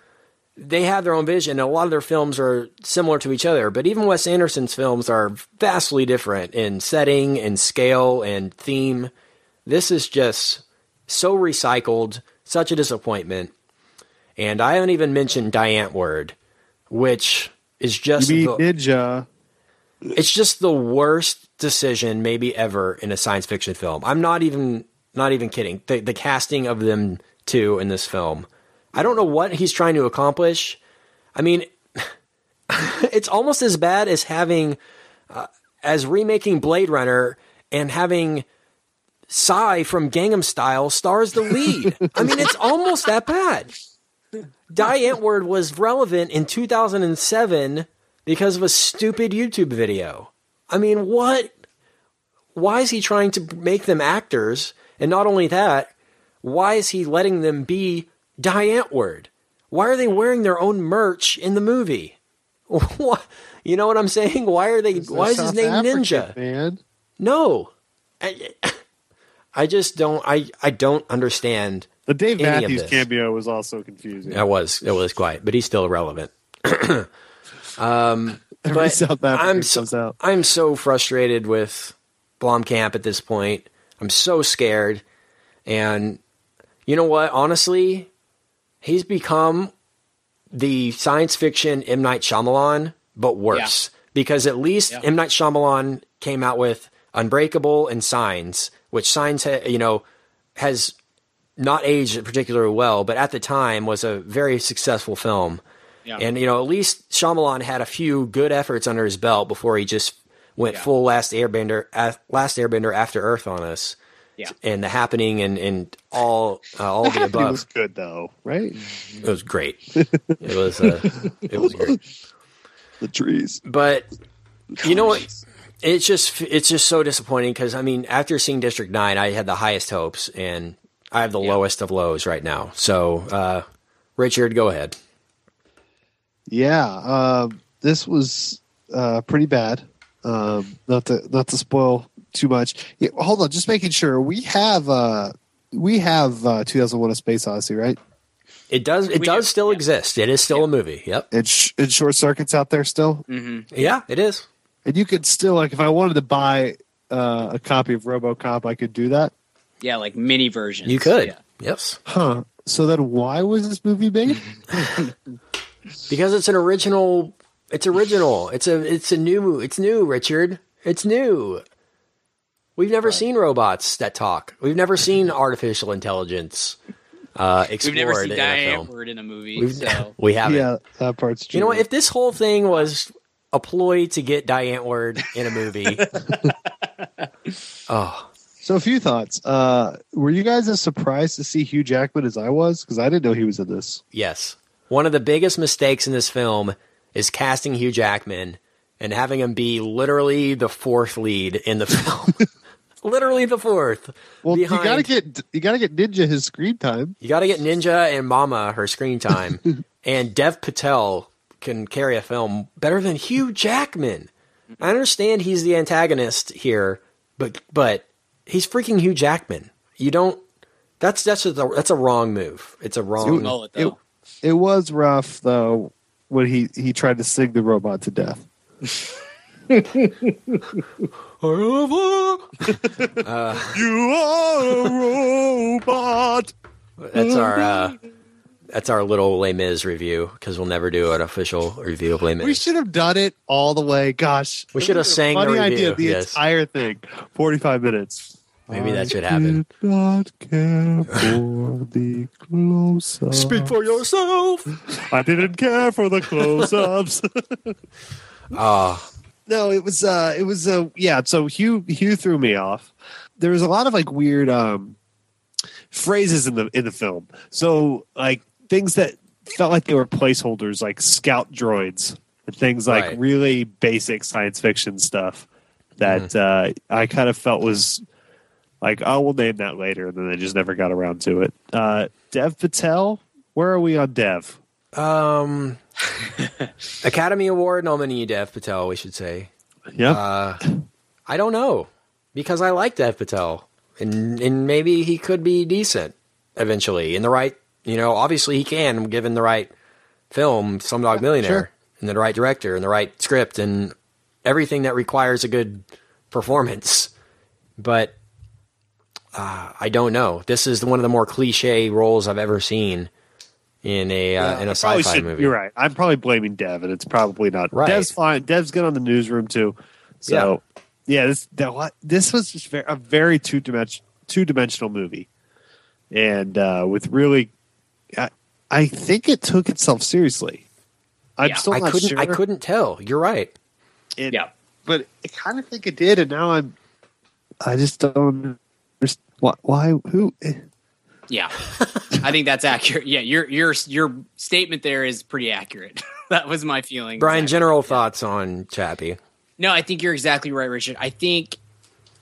Speaker 1: they have their own vision. And a lot of their films are similar to each other, but even Wes Anderson's films are vastly different in setting and scale and theme. This is just so recycled, such a disappointment. And I haven't even mentioned Die Antwoord, which is just the-
Speaker 3: Ninja?
Speaker 1: it's just the worst decision maybe ever in a science fiction film. I'm not even not even kidding. The the casting of them two in this film. I don't know what he's trying to accomplish. I mean, [laughs] it's almost as bad as having uh, as remaking Blade Runner and having Psy from Gangnam Style stars the lead. [laughs] I mean, it's almost that bad. Die Antwoord was relevant in 2007 because of a stupid YouTube video. I mean, what? Why is he trying to make them actors? And not only that, why is he letting them be Die Antwoord? Why are they wearing their own merch in the movie? [laughs] What? You know what I'm saying? Why are they? Why is his name
Speaker 3: African,
Speaker 1: Ninja?
Speaker 3: Man,
Speaker 1: No, I, I just don't. I I don't understand.
Speaker 3: The Dave
Speaker 1: any
Speaker 3: Matthews cameo was also confusing.
Speaker 1: That was it was quite, but he's still relevant. [clears throat] um, [laughs]
Speaker 3: Every
Speaker 1: but
Speaker 3: South African
Speaker 1: I'm so,
Speaker 3: comes out.
Speaker 1: I'm so frustrated with Blomkamp at this point. I'm so scared, and you know what? Honestly, he's become the science fiction M Night Shyamalan, but worse. Because at least
Speaker 2: Yeah.
Speaker 1: M Night Shyamalan came out with Unbreakable and Signs, which Signs, ha- you know, has not aged particularly well, but at the time was a very successful film.
Speaker 2: Yeah.
Speaker 1: And you know, at least Shyamalan had a few good efforts under his belt before he just went
Speaker 2: Yeah.
Speaker 1: full Last Airbender, Last Airbender After Earth on us.
Speaker 2: Yeah.
Speaker 1: And the happening and and all uh, all the [laughs]
Speaker 3: It
Speaker 1: above.
Speaker 3: was good though, right?
Speaker 1: It was great. [laughs] It was uh, it [laughs] was great.
Speaker 3: The trees.
Speaker 1: But you know what? It's just it's just so disappointing because I mean, after seeing District Nine, I had the highest hopes, and I have the lowest of lows right now. So, uh, Richard, go ahead.
Speaker 3: Yeah, um, this was uh, pretty bad. Um, not to not to spoil too much. Yeah, hold on, just making sure we have uh, we have uh, 2001: A Space Odyssey, right?
Speaker 1: It does it
Speaker 2: We
Speaker 1: does
Speaker 2: do,
Speaker 1: still
Speaker 2: yeah.
Speaker 1: exist. It is still a movie. Yep.
Speaker 3: And, sh- and short circuits out there still.
Speaker 1: Yeah, it is.
Speaker 3: And you could still like if I wanted to buy uh, a copy of RoboCop, I could do that.
Speaker 2: Yeah, like mini versions.
Speaker 1: You could.
Speaker 2: Yeah.
Speaker 1: Yes.
Speaker 3: Huh. So then, why was this movie made? [laughs]
Speaker 1: Because it's an original. It's original. It's a. It's a new. Movie. It's new, Richard. It's new. We've never seen robots that talk. We've never seen [laughs] artificial intelligence uh,
Speaker 2: We've never seen
Speaker 1: in a
Speaker 2: Die
Speaker 1: film.
Speaker 2: Antwoord in a movie.
Speaker 1: We've,
Speaker 2: so [laughs]
Speaker 1: we haven't.
Speaker 3: yeah, that part's true.
Speaker 1: You know what? If this whole thing was a ploy to get Die Antwoord in a movie, oh,
Speaker 3: so, a few thoughts. Uh, were you guys as surprised to see Hugh Jackman as I was? Because I didn't know he was in this.
Speaker 1: yes. One of the biggest mistakes in this film is casting Hugh Jackman and having him be literally the fourth lead in the film. [laughs] [laughs] literally the fourth.
Speaker 3: Well,
Speaker 1: Behind-
Speaker 3: you gotta get you gotta get Ninja his screen time.
Speaker 1: You got to get Ninja and Mama her screen time, [laughs] and Dev Patel can carry a film better than Hugh Jackman. I understand he's the antagonist here, but but he's freaking Hugh Jackman. You don't. That's that's a, that's a wrong move. It's a wrong.
Speaker 2: mullet
Speaker 3: It, it was rough though when he he tried to sing the robot to death. [laughs] You are a robot.
Speaker 1: That's our uh, that's our little Les Mis review because we'll never do an official review of Les Mis.
Speaker 3: We should have done it all the way. Gosh,
Speaker 1: We should have
Speaker 3: was a
Speaker 1: sang the review,
Speaker 3: idea. The
Speaker 1: yes.
Speaker 3: entire thing, forty-five minutes.
Speaker 1: Maybe that should
Speaker 3: I
Speaker 1: happen.
Speaker 3: did not care for the close-ups.
Speaker 1: Speak for yourself.
Speaker 3: I didn't care for the close-ups. [laughs]
Speaker 1: Ah,
Speaker 3: no, it was uh it was uh yeah, so Hugh Hugh threw me off. There was a lot of like weird um phrases in the in the film. So like things that felt like they were placeholders like scout droids and things like
Speaker 1: Right.
Speaker 3: really basic science fiction stuff that uh I kind of felt was like oh we'll name that later and then they just never got around to it. Uh Dev Patel, where are we on Dev?
Speaker 1: Um, [laughs] Academy Award nominee Dev Patel, we should say.
Speaker 3: Yeah.
Speaker 1: Uh, I don't know because I like Dev Patel, and and maybe he could be decent eventually in the right. You know, obviously he can given the right film, Slumdog Millionaire,
Speaker 3: sure.
Speaker 1: and the right director and the right script and everything that requires a good performance. But uh, I don't know. This is one of the more cliche roles I've ever seen in a uh, in a
Speaker 3: probably
Speaker 1: sci-fi
Speaker 3: should-
Speaker 1: movie.
Speaker 3: You're right. I'm probably blaming Dev, and it's probably not.
Speaker 1: Right.
Speaker 3: Dev's fine. Dev's good on the newsroom too. So yeah, this that, what- this was just very, a very two dimension two dimensional movie, and uh, with really, I, I think it took itself seriously. I'm
Speaker 2: Yeah.
Speaker 3: still
Speaker 1: I
Speaker 3: not
Speaker 1: couldn't
Speaker 3: sure.
Speaker 1: I couldn't tell. You're right.
Speaker 3: It,
Speaker 2: Yeah.
Speaker 3: but I kind of think it did, and now I'm. I just don't. Understand Why? why who? eh.
Speaker 2: Yeah, I think that's accurate. Yeah, your your your statement there is pretty accurate. [laughs] that was my feeling.
Speaker 1: Brian,
Speaker 2: Exactly.
Speaker 1: general thoughts on Chappie?
Speaker 2: No, I think you're exactly right, Richard. I think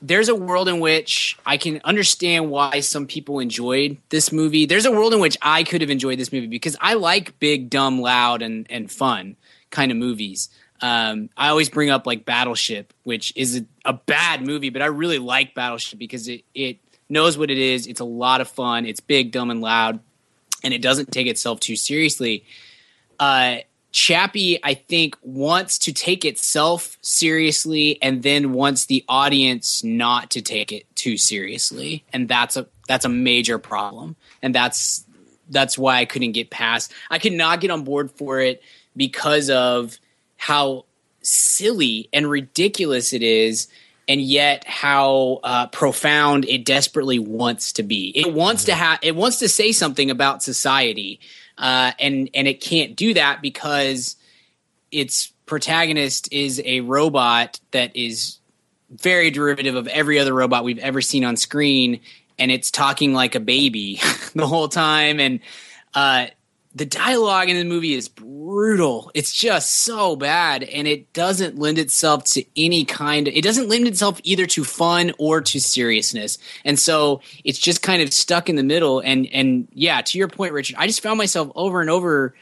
Speaker 2: there's a world in which I can understand why some people enjoyed this movie. There's a world in which I could have enjoyed this movie because I like big, dumb, loud, and and fun kind of movies. Um, I always bring up like Battleship, which is a, a bad movie, but I really like Battleship because it it knows what it is. It's a lot of fun. It's big, dumb, and loud, and it doesn't take itself too seriously. Uh, Chappie, I think, wants to take itself seriously and then wants the audience not to take it too seriously. And that's a that's a major problem. And that's that's why I couldn't get past I could not get on board for it because of how silly and ridiculous it is and yet how uh, profound it desperately wants to be. It wants to have it wants to say something about society, uh, and and it can't do that because its protagonist is a robot that is very derivative of every other robot we've ever seen on screen, and it's talking like a baby [laughs] the whole time, and uh, the dialogue in the movie is brutal. It's just so bad, and it doesn't lend itself to any kind of. It doesn't lend itself either to fun or to seriousness, and so it's just kind of stuck in the middle. And and yeah, to your point, Richard, I just found myself over and over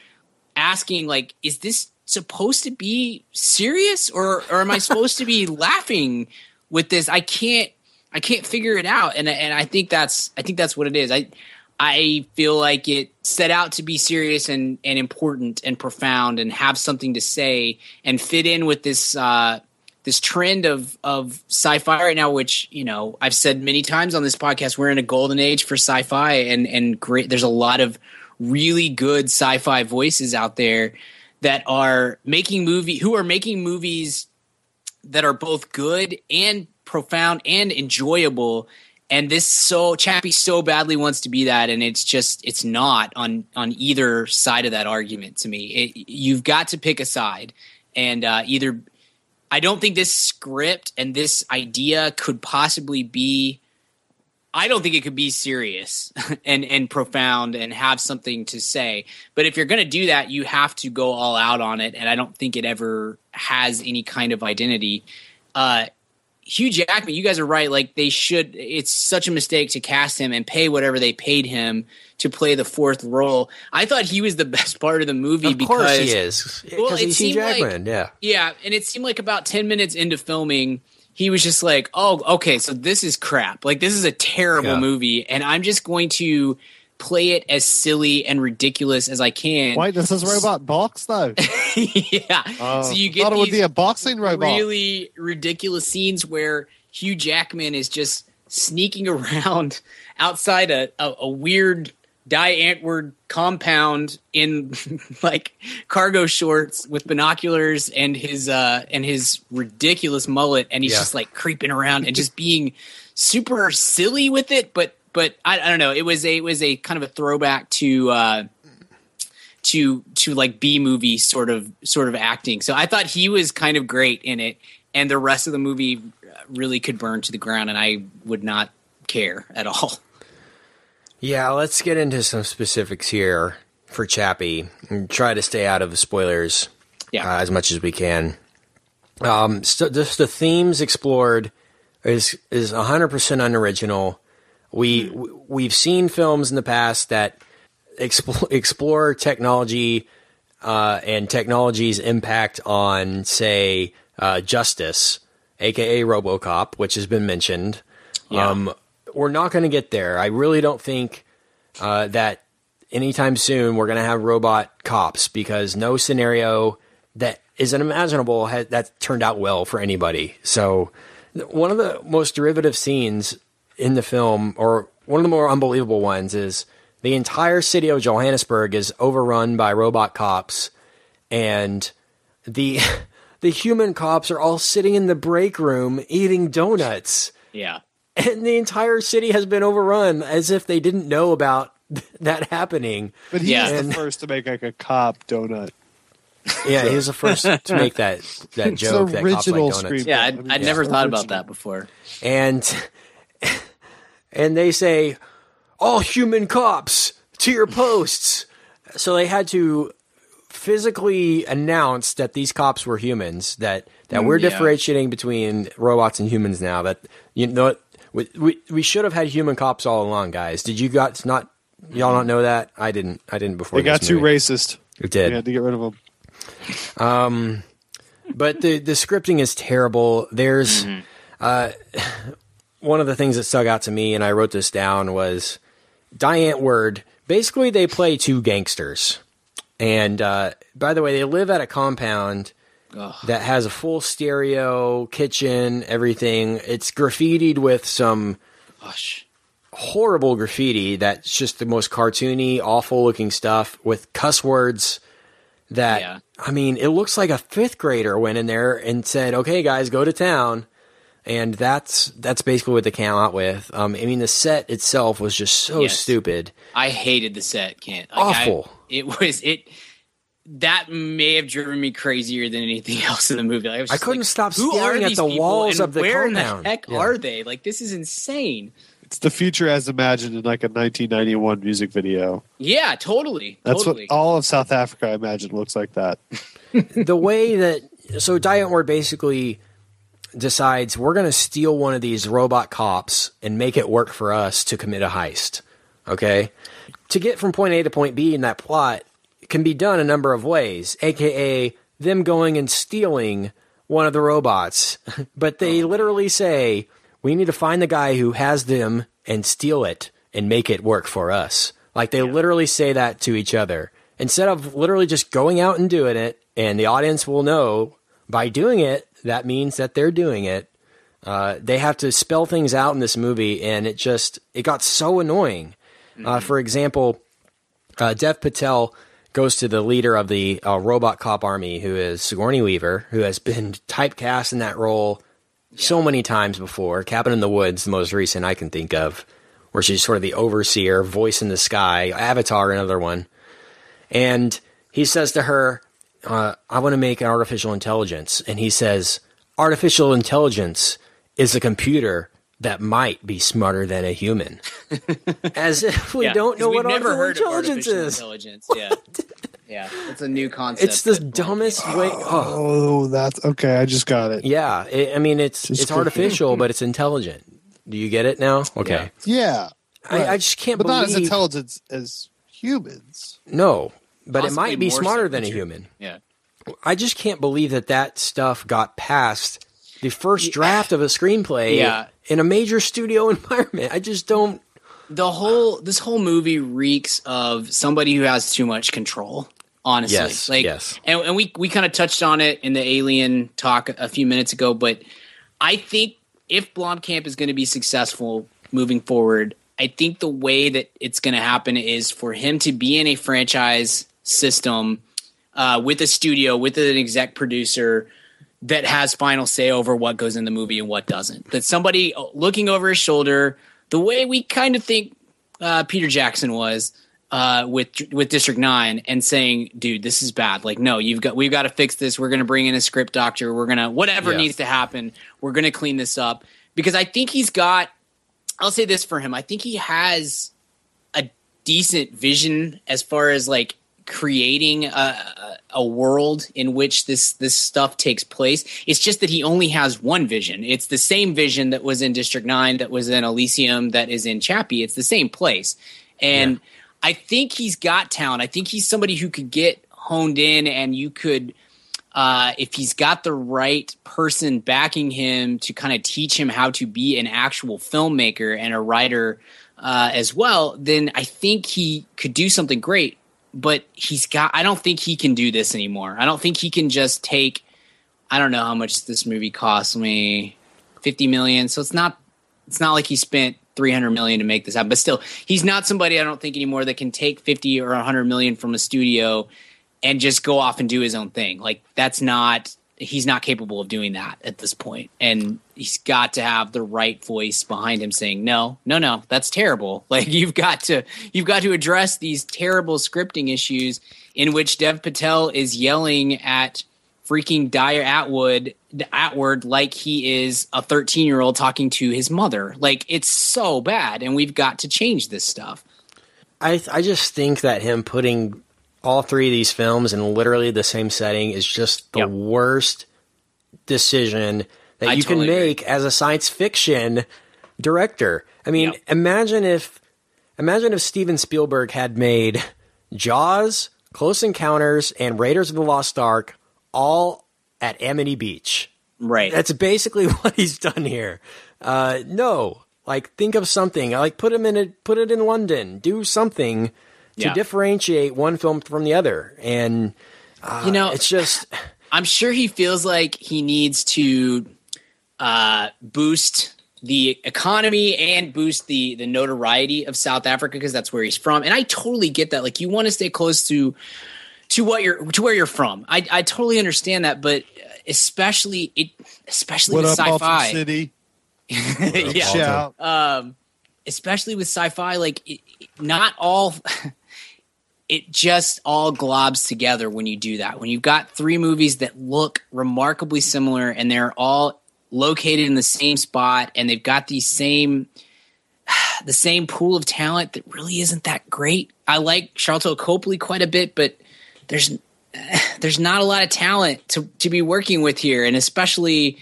Speaker 2: asking, like, is this supposed to be serious, or or am I supposed to be [laughs] laughing with this? I can't. I can't figure it out, and and I think that's I think that's what it is. I I feel like it set out to be serious and, and important and profound and have something to say and fit in with this uh, this trend of of sci-fi right now, which you know I've said many times on this podcast. We're in a golden age for sci-fi, and and great. There's a lot of really good sci-fi voices out there that are making movie who are making movies that are both good and profound and enjoyable and this so chappie so badly wants to be that and it's just it's not on on either side of that argument to me. It, you've got to pick a side and uh, either i don't think this script and this idea could possibly be i don't think it could be serious [laughs] and and profound and have something to say. But if you're going to do that you have to go all out on it and i don't think it ever has any kind of identity. Uh Hugh Jackman, you guys are right. Like they should. It's such a mistake to cast him and pay whatever they paid him to play the fourth role. I thought he was the best [laughs] part of the movie
Speaker 1: Of
Speaker 2: because
Speaker 1: course he is.
Speaker 2: Well, it
Speaker 1: he's Hugh
Speaker 2: seemed like-
Speaker 1: Jackman. yeah.
Speaker 2: Yeah, and it seemed like about ten minutes into filming, he was just like, "Oh, okay, so this is crap. Like this is a terrible
Speaker 3: Yeah.
Speaker 2: movie, and I'm just going to play it as silly and ridiculous as I can."
Speaker 3: Why does this robot box though? [laughs]
Speaker 2: yeah.
Speaker 3: Uh,
Speaker 2: so you
Speaker 3: thought
Speaker 2: get
Speaker 3: it would be a boxing robot.
Speaker 2: really ridiculous scenes where Hugh Jackman is just sneaking [laughs] around outside a, a, a weird Die Antwoord compound in [laughs] like cargo shorts with binoculars and his uh and his ridiculous mullet and he's
Speaker 1: Yeah.
Speaker 2: just like creeping around and just being super silly with it but but I, I don't know it was a it was a kind of a throwback to uh to to like B movie sort of sort of acting. So I thought he was kind of great in it, and the rest of the movie really could burn to the ground, and I would not care at all.
Speaker 1: Yeah, let's get into some specifics here for Chappie and try to stay out of the spoilers
Speaker 2: Yeah.
Speaker 1: uh, as much as we can. Um, so just the themes explored is is 100% unoriginal. We w- we've seen films in the past that explore, explore technology uh, and technology's impact on, say, uh, justice, aka RoboCop, which has been mentioned.
Speaker 2: Yeah.
Speaker 1: Um, we're not going to get there. I really don't think uh, that anytime soon we're going to have robot cops because no scenario that is unimaginable has that turned out well for anybody. So one of the most derivative scenes in the film, or one of the more unbelievable ones, is the entire city of Johannesburg is overrun by robot cops, and the [laughs] the human cops are all sitting in the break room eating donuts
Speaker 2: Yeah.
Speaker 1: and the entire city has been overrun as if they didn't know about [laughs] that happening.
Speaker 3: But he
Speaker 2: Yeah.
Speaker 3: was the first to make like a cop donut.
Speaker 1: Yeah, he was the first to [laughs] make that that
Speaker 3: It's
Speaker 1: joke.
Speaker 3: the
Speaker 1: that cops like
Speaker 3: original
Speaker 1: donuts.
Speaker 3: screen-
Speaker 2: Yeah,
Speaker 3: I
Speaker 2: I'd,
Speaker 3: yeah.
Speaker 2: never thought about that before.
Speaker 1: and and they say all human cops to your posts. So they had to physically announce that these cops were humans. That that we're
Speaker 2: yeah.
Speaker 1: differentiating between robots and humans now. That you know what, we we, we should have had human cops all along, guys. Did you guys not? Y'all not know that? I didn't. I didn't before.
Speaker 3: They got too racist.
Speaker 1: It did.
Speaker 3: We had to get rid of them.
Speaker 1: Um, but the the scripting is terrible. There's uh, one of the things that stuck out to me, and I wrote this down was Die Antwoord. Basically, they play two gangsters, and uh, by the way, they live at a compound that has a full stereo, kitchen, everything. It's graffitied with some
Speaker 2: Gosh.
Speaker 1: horrible graffiti that's just the most cartoony, awful looking stuff with cuss words that
Speaker 2: Yeah.
Speaker 1: I mean, it looks like a fifth grader went in there and said, "Okay, guys, go to town." And that's that's basically what they came out with. Um, I mean, the set itself was just so
Speaker 2: Yes.
Speaker 1: stupid.
Speaker 2: I hated the set. Can't like, I-
Speaker 1: Awful.
Speaker 2: it was it. That may have driven me crazier than anything [laughs] else in the movie. Like, I, was
Speaker 1: I couldn't
Speaker 2: like,
Speaker 1: stop staring at the walls
Speaker 2: and
Speaker 1: of the
Speaker 2: where
Speaker 1: compound.
Speaker 2: in the heck
Speaker 1: Yeah.
Speaker 2: are they? Like this is insane.
Speaker 3: It's the future as imagined in like a 1991 music video.
Speaker 2: Yeah, totally.
Speaker 3: That's
Speaker 2: totally.
Speaker 3: what all of South Africa, I imagine, looks like that. [laughs]
Speaker 1: the way that so Die Antwoord basically decides we're going to steal one of these robot cops and make it work for us to commit a heist. Okay, to get from point A to point B in that plot can be done a number of ways, aka them going and stealing one of the robots. [laughs] but they literally say we need to find the guy who has them and steal it and make it work for us. Like they literally say that to each other instead of literally just going out and doing it, and the audience will know by doing it that means that they're doing it. Uh, they have to spell things out in this movie, and it just it got so annoying. Uh, for example, uh, Dev Patel goes to the leader of the uh, robot cop army, who is Sigourney Weaver, who has been typecast in that role so many times before. Cabin in the Woods, the most recent I can think of, where she's sort of the overseer, voice in the sky. Avatar, another one. And he says to her, uh, I want to make an artificial intelligence. And he says, Artificial intelligence is a computer that might be smarter than a human. [laughs] As if we
Speaker 2: Yeah,
Speaker 1: don't know what
Speaker 2: never
Speaker 1: artificial
Speaker 2: heard of
Speaker 1: intelligence
Speaker 2: artificial
Speaker 1: is.
Speaker 2: Intelligence. [laughs] Yeah, yeah, it's a new concept.
Speaker 1: It's the
Speaker 2: that-
Speaker 1: dumbest way. Oh,
Speaker 3: Oh, that's okay. I just got it.
Speaker 1: yeah. It, I mean, it's
Speaker 3: Just
Speaker 1: it's artificial, but it's intelligent. Do you get it now? Okay.
Speaker 3: Yeah.
Speaker 1: I, I just can't
Speaker 3: But
Speaker 1: believe.
Speaker 3: not as intelligent as humans.
Speaker 1: no, but it might be smarter than a human.
Speaker 2: Yeah,
Speaker 1: I just can't believe that that stuff got past the first draft of a screenplay
Speaker 2: Yeah.
Speaker 1: in a major studio [laughs] environment. I just don't.
Speaker 2: the whole this whole movie reeks of somebody who has too much control. Honestly,
Speaker 1: Yes,
Speaker 2: like,
Speaker 1: yes.
Speaker 2: and, and we we kind of touched on it in the Alien talk a few minutes ago, but I think if Blomkamp is going to be successful moving forward, I think the way that it's going to happen is for him to be in a franchise system uh, with a studio, with an exec producer that has final say over what goes in the movie and what doesn't. That somebody uh, looking over his shoulder, the way we kind of think uh, Peter Jackson was uh, with with District Nine, and saying, "Dude, this is bad. Like, no, you've got we've got to fix this. We're going to bring in a script doctor. We're gonna whatever
Speaker 1: Yeah.
Speaker 2: needs to happen. We're going to clean this up." Because I think he's got. I'll say this for him. I think he has a decent vision as far as like creating a, a, world in which this this stuff takes place. It's just that he only has one vision. It's the same vision that was in District Nine, that was in Elysium, that is in Chappie. It's the same place, and I think he's got talent. I think he's somebody who could get honed in and you could uh, if he's got the right person backing him to kind of teach him how to be an actual filmmaker and a writer uh, as well, then I think he could do something great. But he's got, I don't think he can do this anymore. I don't think he can just take, I don't know how much this movie cost me, 50 million. So it's not, it's not like he spent 300 million to make this happen. But still, he's not somebody I don't think anymore that can take 50 or 100 million from a studio and just go off and do his own thing. Like that's not he's not capable of doing that at this point. And he's got to have the right voice behind him saying, "No, no, no, that's terrible." [laughs] Like you've got to you've got to address these terrible scripting issues in which Dev Patel is yelling at freaking Dyer Atwood Atwood like he is a 13 year old talking to his mother. Like it's so bad, and we've got to change this stuff.
Speaker 1: I I just think that him putting all three of these films in literally the same setting is just the yep. worst decision that I you totally can make agree. as a science fiction director. I mean, yep. imagine if imagine if Steven Spielberg had made Jaws, Close Encounters, and Raiders of the Lost Ark all at Amity Beach.
Speaker 2: Right.
Speaker 1: That's basically [laughs] what he's done here. Uh, no, like think of something. Like put him in it. Put it in London. Do something to differentiate one film from the other. And uh, you know, it's just [sighs]
Speaker 2: I'm sure he feels like he needs to uh, boost the economy and boost the the notoriety of South Africa because that's where he's from. And I totally get that. Like you want to stay close to to what you're to where you're from. I I totally understand that, but especially it especially
Speaker 3: what
Speaker 2: with
Speaker 3: up,
Speaker 2: sci-fi.
Speaker 3: City? [laughs]
Speaker 2: yeah. Um, especially with sci-fi, like it, not all [laughs] it just all globs together when you do that. When you've got three movies that look remarkably similar and they're all located in the same spot and they've got the same [sighs] the same pool of talent that really isn't that great. I like Sharlto Copley quite a bit, but there's [sighs] there's not a lot of talent to to be working with here, and especially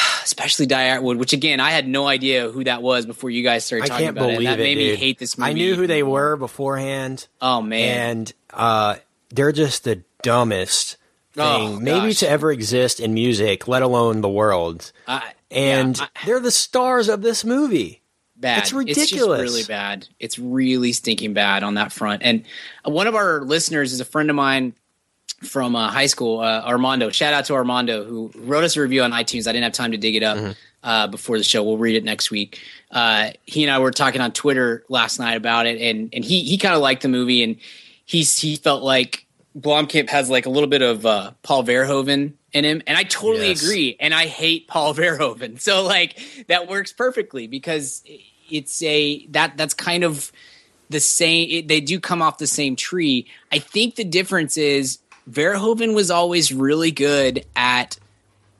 Speaker 2: [sighs] especially Dyer Atwood, which again I had no idea who that was before you guys started talking about it. That it, made dude. me hate this movie.
Speaker 1: I knew who they were beforehand.
Speaker 2: Oh man,
Speaker 1: and uh, they're just the dumbest thing oh, maybe to ever exist in music, let alone the world. Uh, and yeah, I, they're the stars of this movie.
Speaker 2: Bad.
Speaker 1: It's ridiculous.
Speaker 2: It's really bad. It's really stinking bad on that front. And one of our listeners is a friend of mine from uh, high school, uh, Armando. Shout out to Armando who wrote us a review on iTunes. I didn't have time to dig it up mm-hmm. uh, before the show. We'll read it next week. Uh, he and I were talking on Twitter last night about it, and and he he kind of liked the movie, and he's he felt like Blomkamp has like a little bit of uh, Paul Verhoeven in him, and I totally yes. agree. And I hate Paul [laughs] Verhoeven, so like that works perfectly because it's a that that's kind of the same. It, they do come off the same tree. I think the difference is Verhoeven was always really good at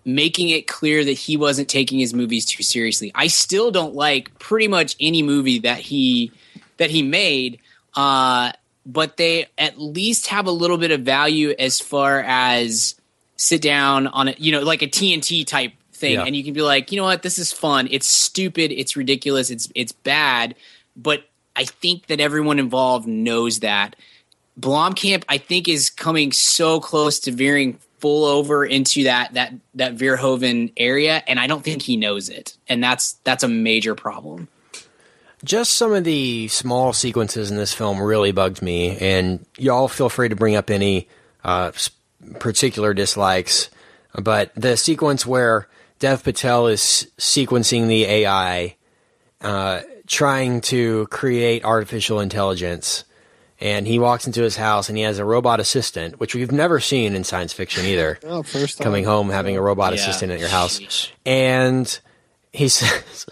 Speaker 2: making it clear that he wasn't taking his movies too seriously. I still don't like pretty much any movie that he that he made, uh, but they at least have a little bit of value as far as sit down on it, you know, like a TNT type thing, yeah. and you can be like, you know what, this is fun. It's stupid. It's ridiculous. It's it's bad, but I think that everyone involved knows that. Blomkamp, I think, is coming so close to veering full over into that that that Verhoeven area, and I don't think he knows it, and that's that's a major problem.
Speaker 1: Just some of the small sequences in this film really bugged me, and y'all feel free to bring up any uh, particular dislikes. But the sequence where Dev Patel is sequencing the AI, uh, trying to create artificial intelligence and he walks into his house and he has a robot assistant, which we've never seen in science fiction either. [laughs]
Speaker 3: Oh, first time.
Speaker 1: coming home having a robot yeah. assistant at your house, and he [laughs] says,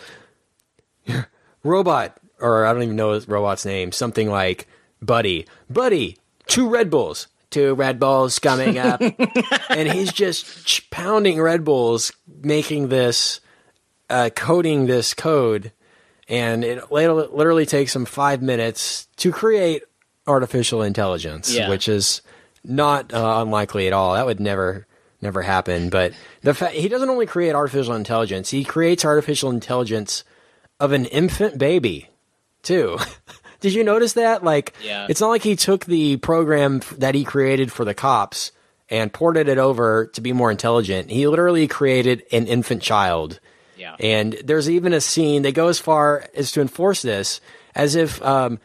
Speaker 1: "Robot," or I don't even know his robot's name. Something like "Buddy, Buddy, two Red Bulls." Two Red Bulls coming up, [laughs] and he's just pounding Red Bulls, making this, uh, coding this code, and it literally takes him five minutes to create artificial intelligence, yeah. which is not uh, unlikely at all. That would never never happen. But the fact he doesn't only create artificial intelligence, he creates artificial intelligence of an infant baby too. [laughs] Did you notice that? Like,
Speaker 2: Yeah.
Speaker 1: it's not like he took the program f- that he created for the cops and ported it over to be more intelligent. He literally created an infant child.
Speaker 2: Yeah.
Speaker 1: And there's even a scene they go as far as to enforce this as if um,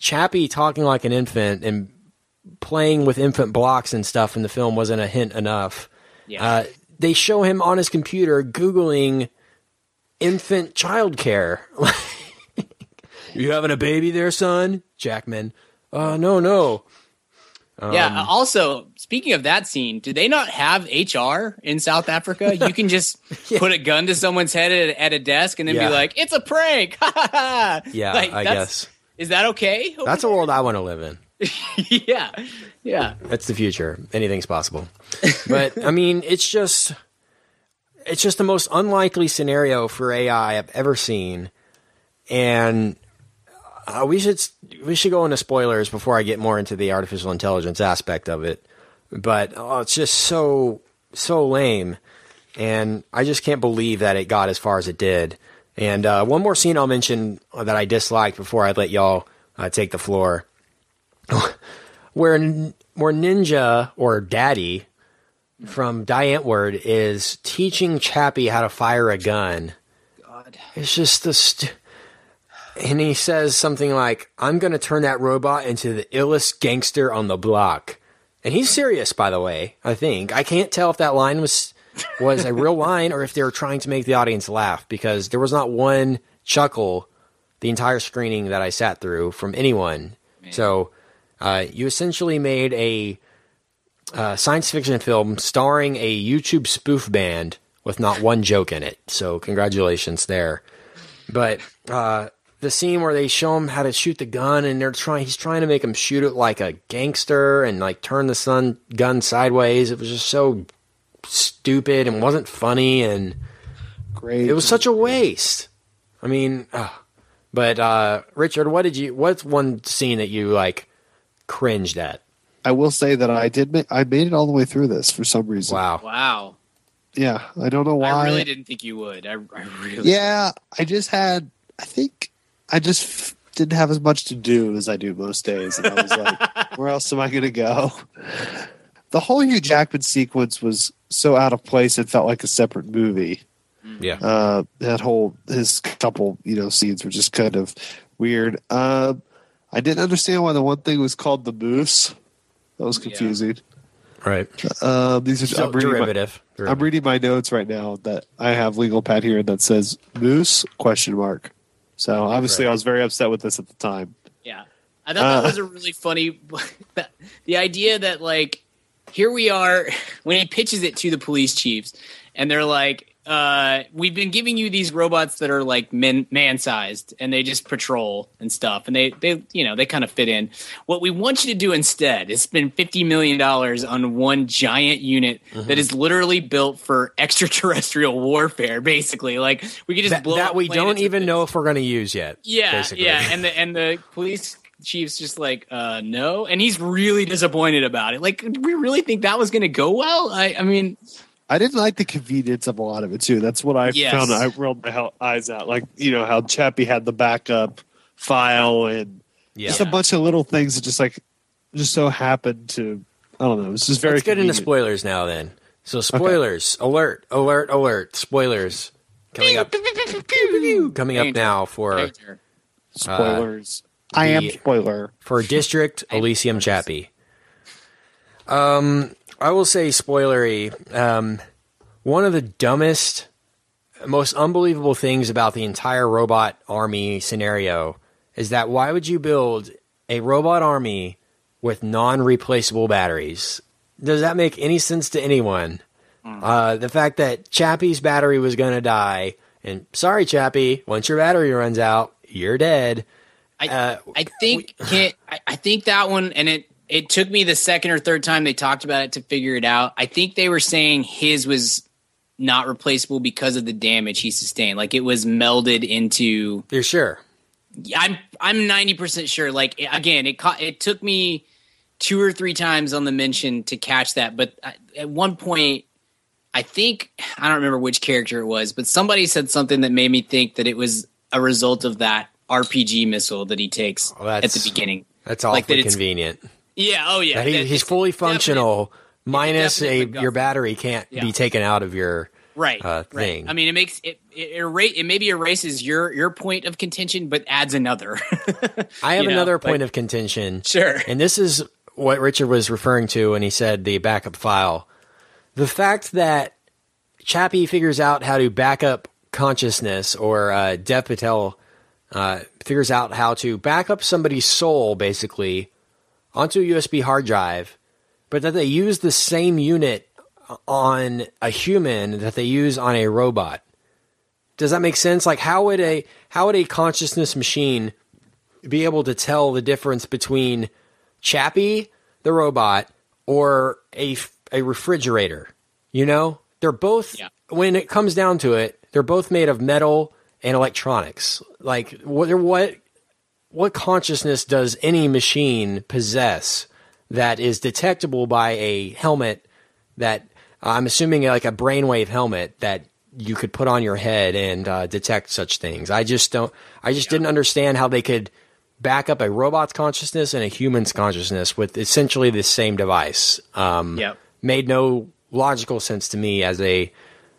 Speaker 1: Chappie talking like an infant and playing with infant blocks and stuff in the film wasn't a hint enough.
Speaker 2: Yeah.
Speaker 1: Uh, they show him on his computer googling infant childcare. [laughs] you having a baby there, son? Jackman. Uh, no, no. Um,
Speaker 2: yeah. Also, speaking of that scene, do they not have HR in South Africa? You can just [laughs] put a gun to someone's head at, at a desk and then
Speaker 1: Yeah.
Speaker 2: be like, "It's a prank." [laughs]
Speaker 1: Yeah,
Speaker 2: Like,
Speaker 1: I guess.
Speaker 2: Is that okay?
Speaker 1: That's a world I want to live in. [laughs]
Speaker 2: yeah. Yeah.
Speaker 1: That's the future. Anything's possible. But I mean, it's just it's just the most unlikely scenario for AI I've ever seen. And uh, we should we should go into spoilers before I get more into the artificial intelligence aspect of it. But oh, it's just so so lame, and I just can't believe that it got as far as it did. And uh, one more scene I'll mention that I disliked before I let y'all uh, take the floor [laughs] where where Ninja or Daddy from Die Antwoord is teaching Chappie how to fire a gun.
Speaker 2: God.
Speaker 1: It's just the st- and he says something like, "I'm going to turn that robot into the illest gangster on the block." And he's serious, by the way. I think I can't tell if that line was was a real line or if they were trying to make the audience laugh because there was not one chuckle the entire screening that I sat through from anyone. So uh, you essentially made a uh, science fiction film starring a YouTube spoof band with not one joke in it. So congratulations there. But uh, the scene where they show him how to shoot the gun and they're trying, he's trying to make him shoot it like a gangster and like turn the sun gun sideways. It was just so stupid and wasn't funny and
Speaker 3: Great.
Speaker 1: it was such a waste. I mean, ugh. but uh, Richard, what did you? What's one scene that you like cringed at?
Speaker 3: I will say that I did. Ma- I made it all the way through this for some reason.
Speaker 1: Wow.
Speaker 2: Wow.
Speaker 3: Yeah, I don't know why.
Speaker 2: I really didn't think you would. I, I really.
Speaker 3: Yeah, I just had. I think I just f- didn't have as much to do as I do most days, and I was like, [laughs] "Where else am I going to go?" The whole Hugh Jackman sequence was so out of place; it felt like a separate movie.
Speaker 1: Yeah.
Speaker 3: Uh, that whole his couple, you know, scenes were just kind of weird. Uh, I didn't understand why the one thing was called the moose. That was confusing.
Speaker 1: Right.
Speaker 3: Um, these are
Speaker 1: So
Speaker 3: I'm reading my-
Speaker 1: derivative.
Speaker 3: I'm reading my notes right now that I have legal pad here that says moose question mark. So obviously I was very upset with this at the time.
Speaker 2: Yeah. I thought that
Speaker 3: Uh.
Speaker 2: was a really funny [laughs] the idea that like here we are [laughs] when he pitches it to the police chiefs and they're like uh we've been giving you these robots that are like men man sized and they just patrol and stuff and they they you know they kind of fit in what we want you to do instead is spend 50 million dollars on one giant unit
Speaker 1: Mm-hmm.
Speaker 2: that is literally built for extraterrestrial warfare basically like we could just
Speaker 1: that,
Speaker 2: blow
Speaker 1: that we don't even know if we're going to use yet.
Speaker 2: Yeah,
Speaker 1: basically.
Speaker 2: yeah, and the and the police chief's just like, uh, no, and he's really disappointed about it. Like, we really think that was going to go well? I, I mean,
Speaker 3: I didn't like the convenience of a lot of it too. That's what I
Speaker 2: Yes.
Speaker 3: found. I rolled my hell- eyes out. Like you know how Chappie had the backup file and
Speaker 1: Yeah.
Speaker 3: just a bunch of little things that just like just so happened to. I don't know. It's just very.
Speaker 1: Let's get into spoilers now then. So spoilers, alert, alert, alert, spoilers coming up. coming up now for
Speaker 3: Spoilers. I am spoiler.
Speaker 1: for District [laughs] Elysium Chappie. Um, I will say spoilery. Um, one of the dumbest, most unbelievable things about the entire robot army scenario is that why would you build a robot army with non-replaceable batteries? Does that make any sense to anyone? Uh, the fact that Chappie's battery was going to die, and sorry, Chappie, once your battery runs out, you're dead.
Speaker 2: I,
Speaker 1: Uh,
Speaker 2: I think can't, I, I think that one, and it it took me the second or third time they talked about it to figure it out. I think they were saying his was not replaceable because of the damage he sustained. Like it was melded into.
Speaker 1: You're sure?
Speaker 2: I'm I'm ninety percent sure. Like again, it ca- it took me two or three times on the mention to catch that, but at one point, I think I don't remember which character it was, but somebody said something that made me think that it was a result of that RPG missile that he takes
Speaker 1: Oh,
Speaker 2: at the beginning.
Speaker 1: That's
Speaker 2: Like
Speaker 1: awfully
Speaker 2: that
Speaker 1: convenient.
Speaker 2: Yeah. Oh yeah.
Speaker 1: That he,
Speaker 2: that-
Speaker 1: he's fully
Speaker 2: definite-
Speaker 1: functional, minus
Speaker 2: definite
Speaker 1: a your battery can't
Speaker 2: Yeah.
Speaker 1: be taken out of your
Speaker 2: right
Speaker 1: uh, thing.
Speaker 2: right i mean it makes it it, era- it maybe erases your your point of contention but adds another [laughs]
Speaker 1: I have
Speaker 2: you know,
Speaker 1: another
Speaker 2: like-
Speaker 1: point of contention.
Speaker 2: Sure.
Speaker 1: And this is what Richard was referring to when he said the backup file. The fact that Chappie figures out how to back up consciousness, or uh, Dev Patel uh, figures out how to back up somebody's soul, basically, onto a USB hard drive, but that they use the same unit on a human that they use on a robot. Does that make sense? Like, how would a how would a consciousness machine be able to tell the difference between Chappie, the robot, or a, a refrigerator. You know, they're both, when it comes down to it, they're both made of metal and electronics. Like, what, what, what consciousness does any machine possess that is detectable by a helmet that I'm assuming like a brainwave helmet that you could put on your head and uh, detect such things. I just don't. I just didn't understand how they could back up a robot's consciousness and a human's consciousness with essentially the same device. Um,
Speaker 2: Yep.
Speaker 1: Made no logical sense to me as a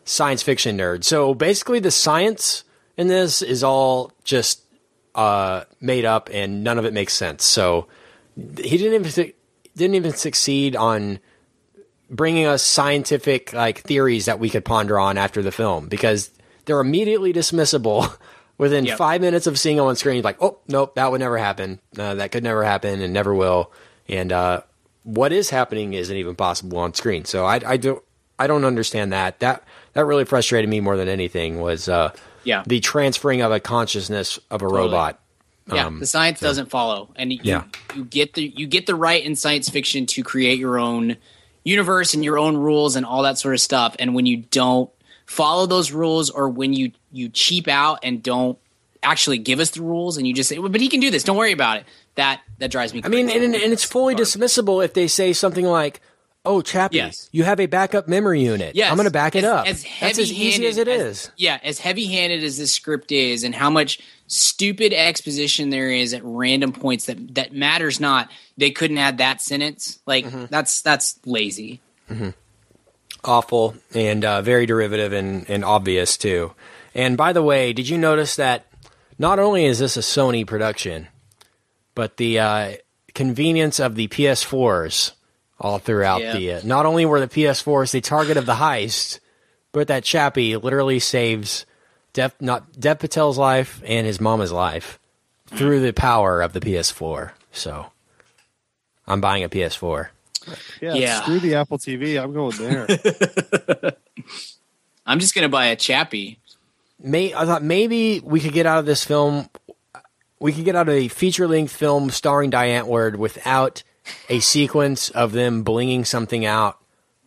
Speaker 1: science fiction nerd. So basically, the science in this is all just uh, made up, and none of it makes sense. So he didn't even didn't even succeed on bringing us scientific like theories that we could ponder on after the film because they're immediately dismissible [laughs] within
Speaker 2: Yep.
Speaker 1: five minutes of seeing them on screen. Like, oh nope, that would never happen. Uh, that could never happen and never will. And uh, what is happening isn't even possible on screen. So I, I don't I don't understand that. That that really frustrated me more than anything was uh,
Speaker 2: Yeah.
Speaker 1: the transferring of a consciousness of a
Speaker 2: Totally.
Speaker 1: robot.
Speaker 2: Yeah,
Speaker 1: Um,
Speaker 2: the science doesn't follow, and you,
Speaker 1: Yeah.
Speaker 2: you get the you get the right in science fiction to create your own universe and your own rules and all that sort of stuff. And when you don't follow those rules, or when you you cheap out and don't actually give us the rules, and you just say, well, "But he can do this. Don't worry about it." That that drives me. Crazy.
Speaker 1: I mean,
Speaker 2: crazy.
Speaker 1: and, and it's fully dismissible if they say something like, "Oh, Chappie,
Speaker 2: Yes.
Speaker 1: you have a backup memory unit.
Speaker 2: Yes,
Speaker 1: I'm going to back it
Speaker 2: as-
Speaker 1: up."
Speaker 2: As
Speaker 1: That's as easy as it
Speaker 2: heavy-handed
Speaker 1: is.
Speaker 2: Yeah, as heavy-handed as this script is, and how much stupid exposition there is at random points that that matters not. They couldn't add that sentence. Like
Speaker 1: Mm-hmm.
Speaker 2: that's that's lazy.
Speaker 1: Awful and uh, very derivative and, and obvious too. And by the way, did you notice that not only is this a Sony production, but the uh, convenience of the PS4s all throughout
Speaker 2: Yeah.
Speaker 1: the. Uh, not only were the PS4s the target of the heist, but that Chappie literally saves Dev, not Dev Patel's life and his mama's life through the power of the PS4. So I'm buying a PS4.
Speaker 3: Yeah,
Speaker 2: Yeah.
Speaker 3: screw the Apple TV. I'm going there. [laughs]
Speaker 2: I'm just gonna buy a Chappie.
Speaker 1: May I thought maybe we could get out of this film. We could get out of a feature length film starring Die Antwoord without a sequence of them blinging something out.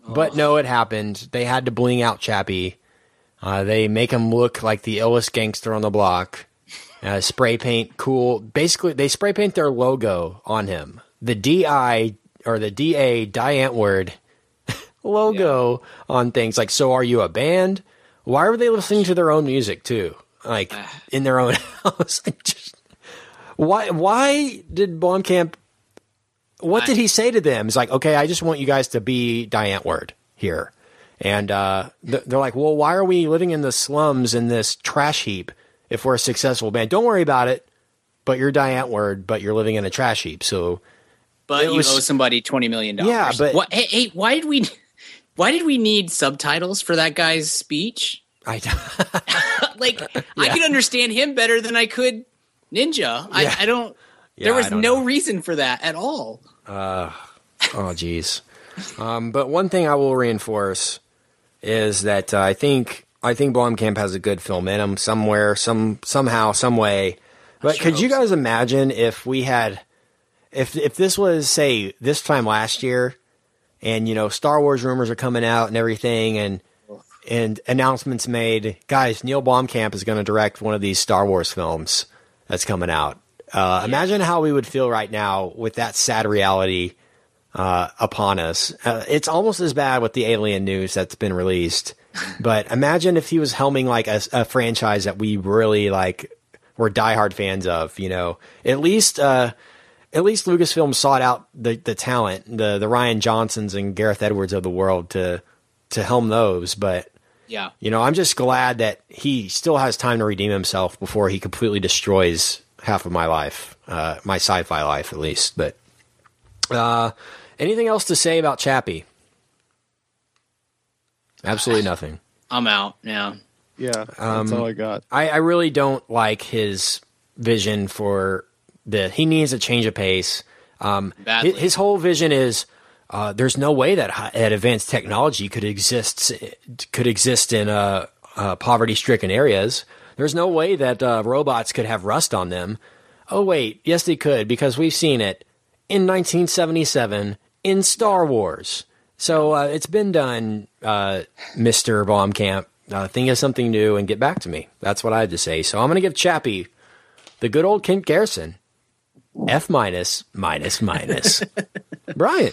Speaker 1: But no, it happened. They had to bling out Chappie. Uh, they make him look like the illest gangster on the block. Uh, spray paint, cool. Basically, they spray paint their logo on him. The DI or the DA Die Antwoord [laughs] logo on things like so are you a band why are they listening to their own music too like in their own [laughs] house just, why why did Blomkamp what did he say to them He's like okay i just want you guys to be Die Antwoord here and uh, th- they're like well why are we living in the slums in this trash heap if we're a successful band don't worry about it but you're Die Antwoord but you're living in a trash heap so
Speaker 2: But you
Speaker 1: was-
Speaker 2: owe somebody twenty million dollars.
Speaker 1: Yeah, but-
Speaker 2: what, hey, hey, why did we? Why did we need subtitles for that guy's speech?
Speaker 1: I don't. [laughs]
Speaker 2: like [laughs] I could understand him better than I could Ninja.
Speaker 1: Yeah.
Speaker 2: I, I don't.
Speaker 1: Yeah,
Speaker 2: there was
Speaker 1: I
Speaker 2: no reason for that at all.
Speaker 1: Uh, oh, geez. Um, but one thing I will reinforce is that uh, I think I think Blomkamp has a good film in him somewhere, some somehow, some way. But
Speaker 2: sure
Speaker 1: could you guys imagine if we had, if if this was say this time last year, and you know Star Wars rumors are coming out and everything, and and announcements made, guys, Neill Blomkamp is going to direct one of these Star Wars films that's coming out. Uh, Imagine how we would feel right now with that sad reality uh, upon us. Uh, it's almost as bad with the Alien news that's been released. [laughs] But imagine if he was helming like a, a franchise that we really like were diehard fans of. You know, at least uh, at least Lucasfilm sought out the the talent, the the Rian Johnsons and Gareth Edwards of the world to to helm those. But
Speaker 2: Yeah.
Speaker 1: you know, I'm just glad that he still has time to redeem himself before he completely destroys half of my life, uh, my sci-fi life at least. But uh, anything else to say about Chappie? Absolutely [sighs] nothing.
Speaker 2: I'm out. Yeah.
Speaker 3: Yeah, that's
Speaker 1: Um,
Speaker 3: all I got.
Speaker 1: I, I really don't like his vision for the. He needs a change of pace. Um,
Speaker 2: Badly.
Speaker 1: his, his whole vision is uh, there's no way that that advanced technology could exist could exist in uh, uh, poverty-stricken areas. There's no way that uh, robots could have rust on them. Oh wait, yes they could because we've seen it in 1977 in Star Wars. So uh, it's been done, uh, Mister Blomkamp. Uh, think of something new and get back to me. That's what I had to say. So I'm going to give Chappie the good old Kent Garrison F minus minus minus. [laughs] Brian.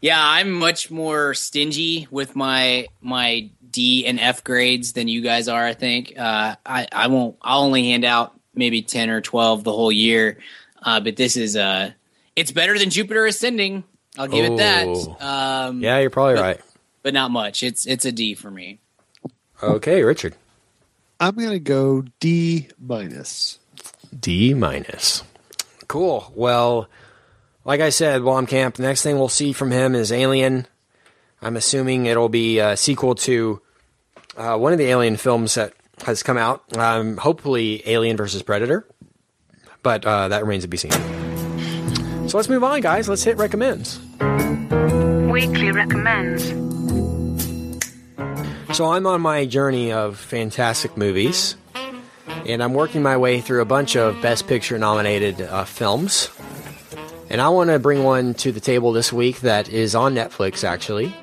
Speaker 2: Yeah, I'm much more stingy with my my D and F grades than you guys are. I think uh, I I won't. I'll only hand out maybe ten or twelve the whole year. Uh, but this is uh, it's better than Jupiter Ascending. I'll give it
Speaker 1: Oh.
Speaker 2: that. Um,
Speaker 1: Yeah, you're probably
Speaker 2: but-
Speaker 1: right.
Speaker 2: but not much. It's it's a D for me.
Speaker 1: Okay, Richard.
Speaker 3: I'm gonna go D minus.
Speaker 1: D minus. Cool. Well, like I said, Blomkamp, the next thing we'll see from him is Alien. I'm assuming it'll be a sequel to uh, one of the Alien films that has come out. Um, hopefully, Alien versus Predator. But uh, that remains to be seen. So let's move on, guys. Let's hit recommends.
Speaker 11: Weekly recommends.
Speaker 1: So I'm on my journey of fantastic movies, and I'm working my way through a bunch of Best Picture nominated uh, films. And I want to bring one to the table this week that is on Netflix, actually.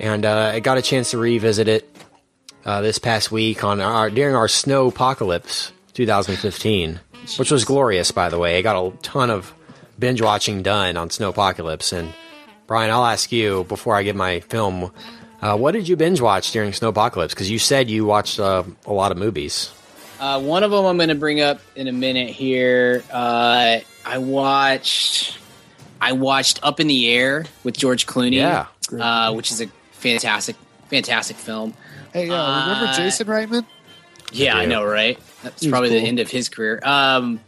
Speaker 1: And uh, I got a chance to revisit it uh, this past week on our during our Snow Apocalypse 2015, which was glorious, by the way. I got a ton of binge watching done on Snow Apocalypse. And Brian, I'll ask you before I give my film. Uh, what did you binge watch during Snowpocalypse? Because you said you watched uh, a lot of movies.
Speaker 2: Uh, one of them I'm going to bring up in a minute here. Uh, I watched I watched Up in the Air with George Clooney.
Speaker 1: Yeah.
Speaker 2: uh, which is a fantastic fantastic film.
Speaker 3: Hey, uh, remember
Speaker 2: Uh,
Speaker 3: Jason Reitman?
Speaker 2: Yeah, I know, right? That's
Speaker 3: He was
Speaker 2: probably the end of his career. Um,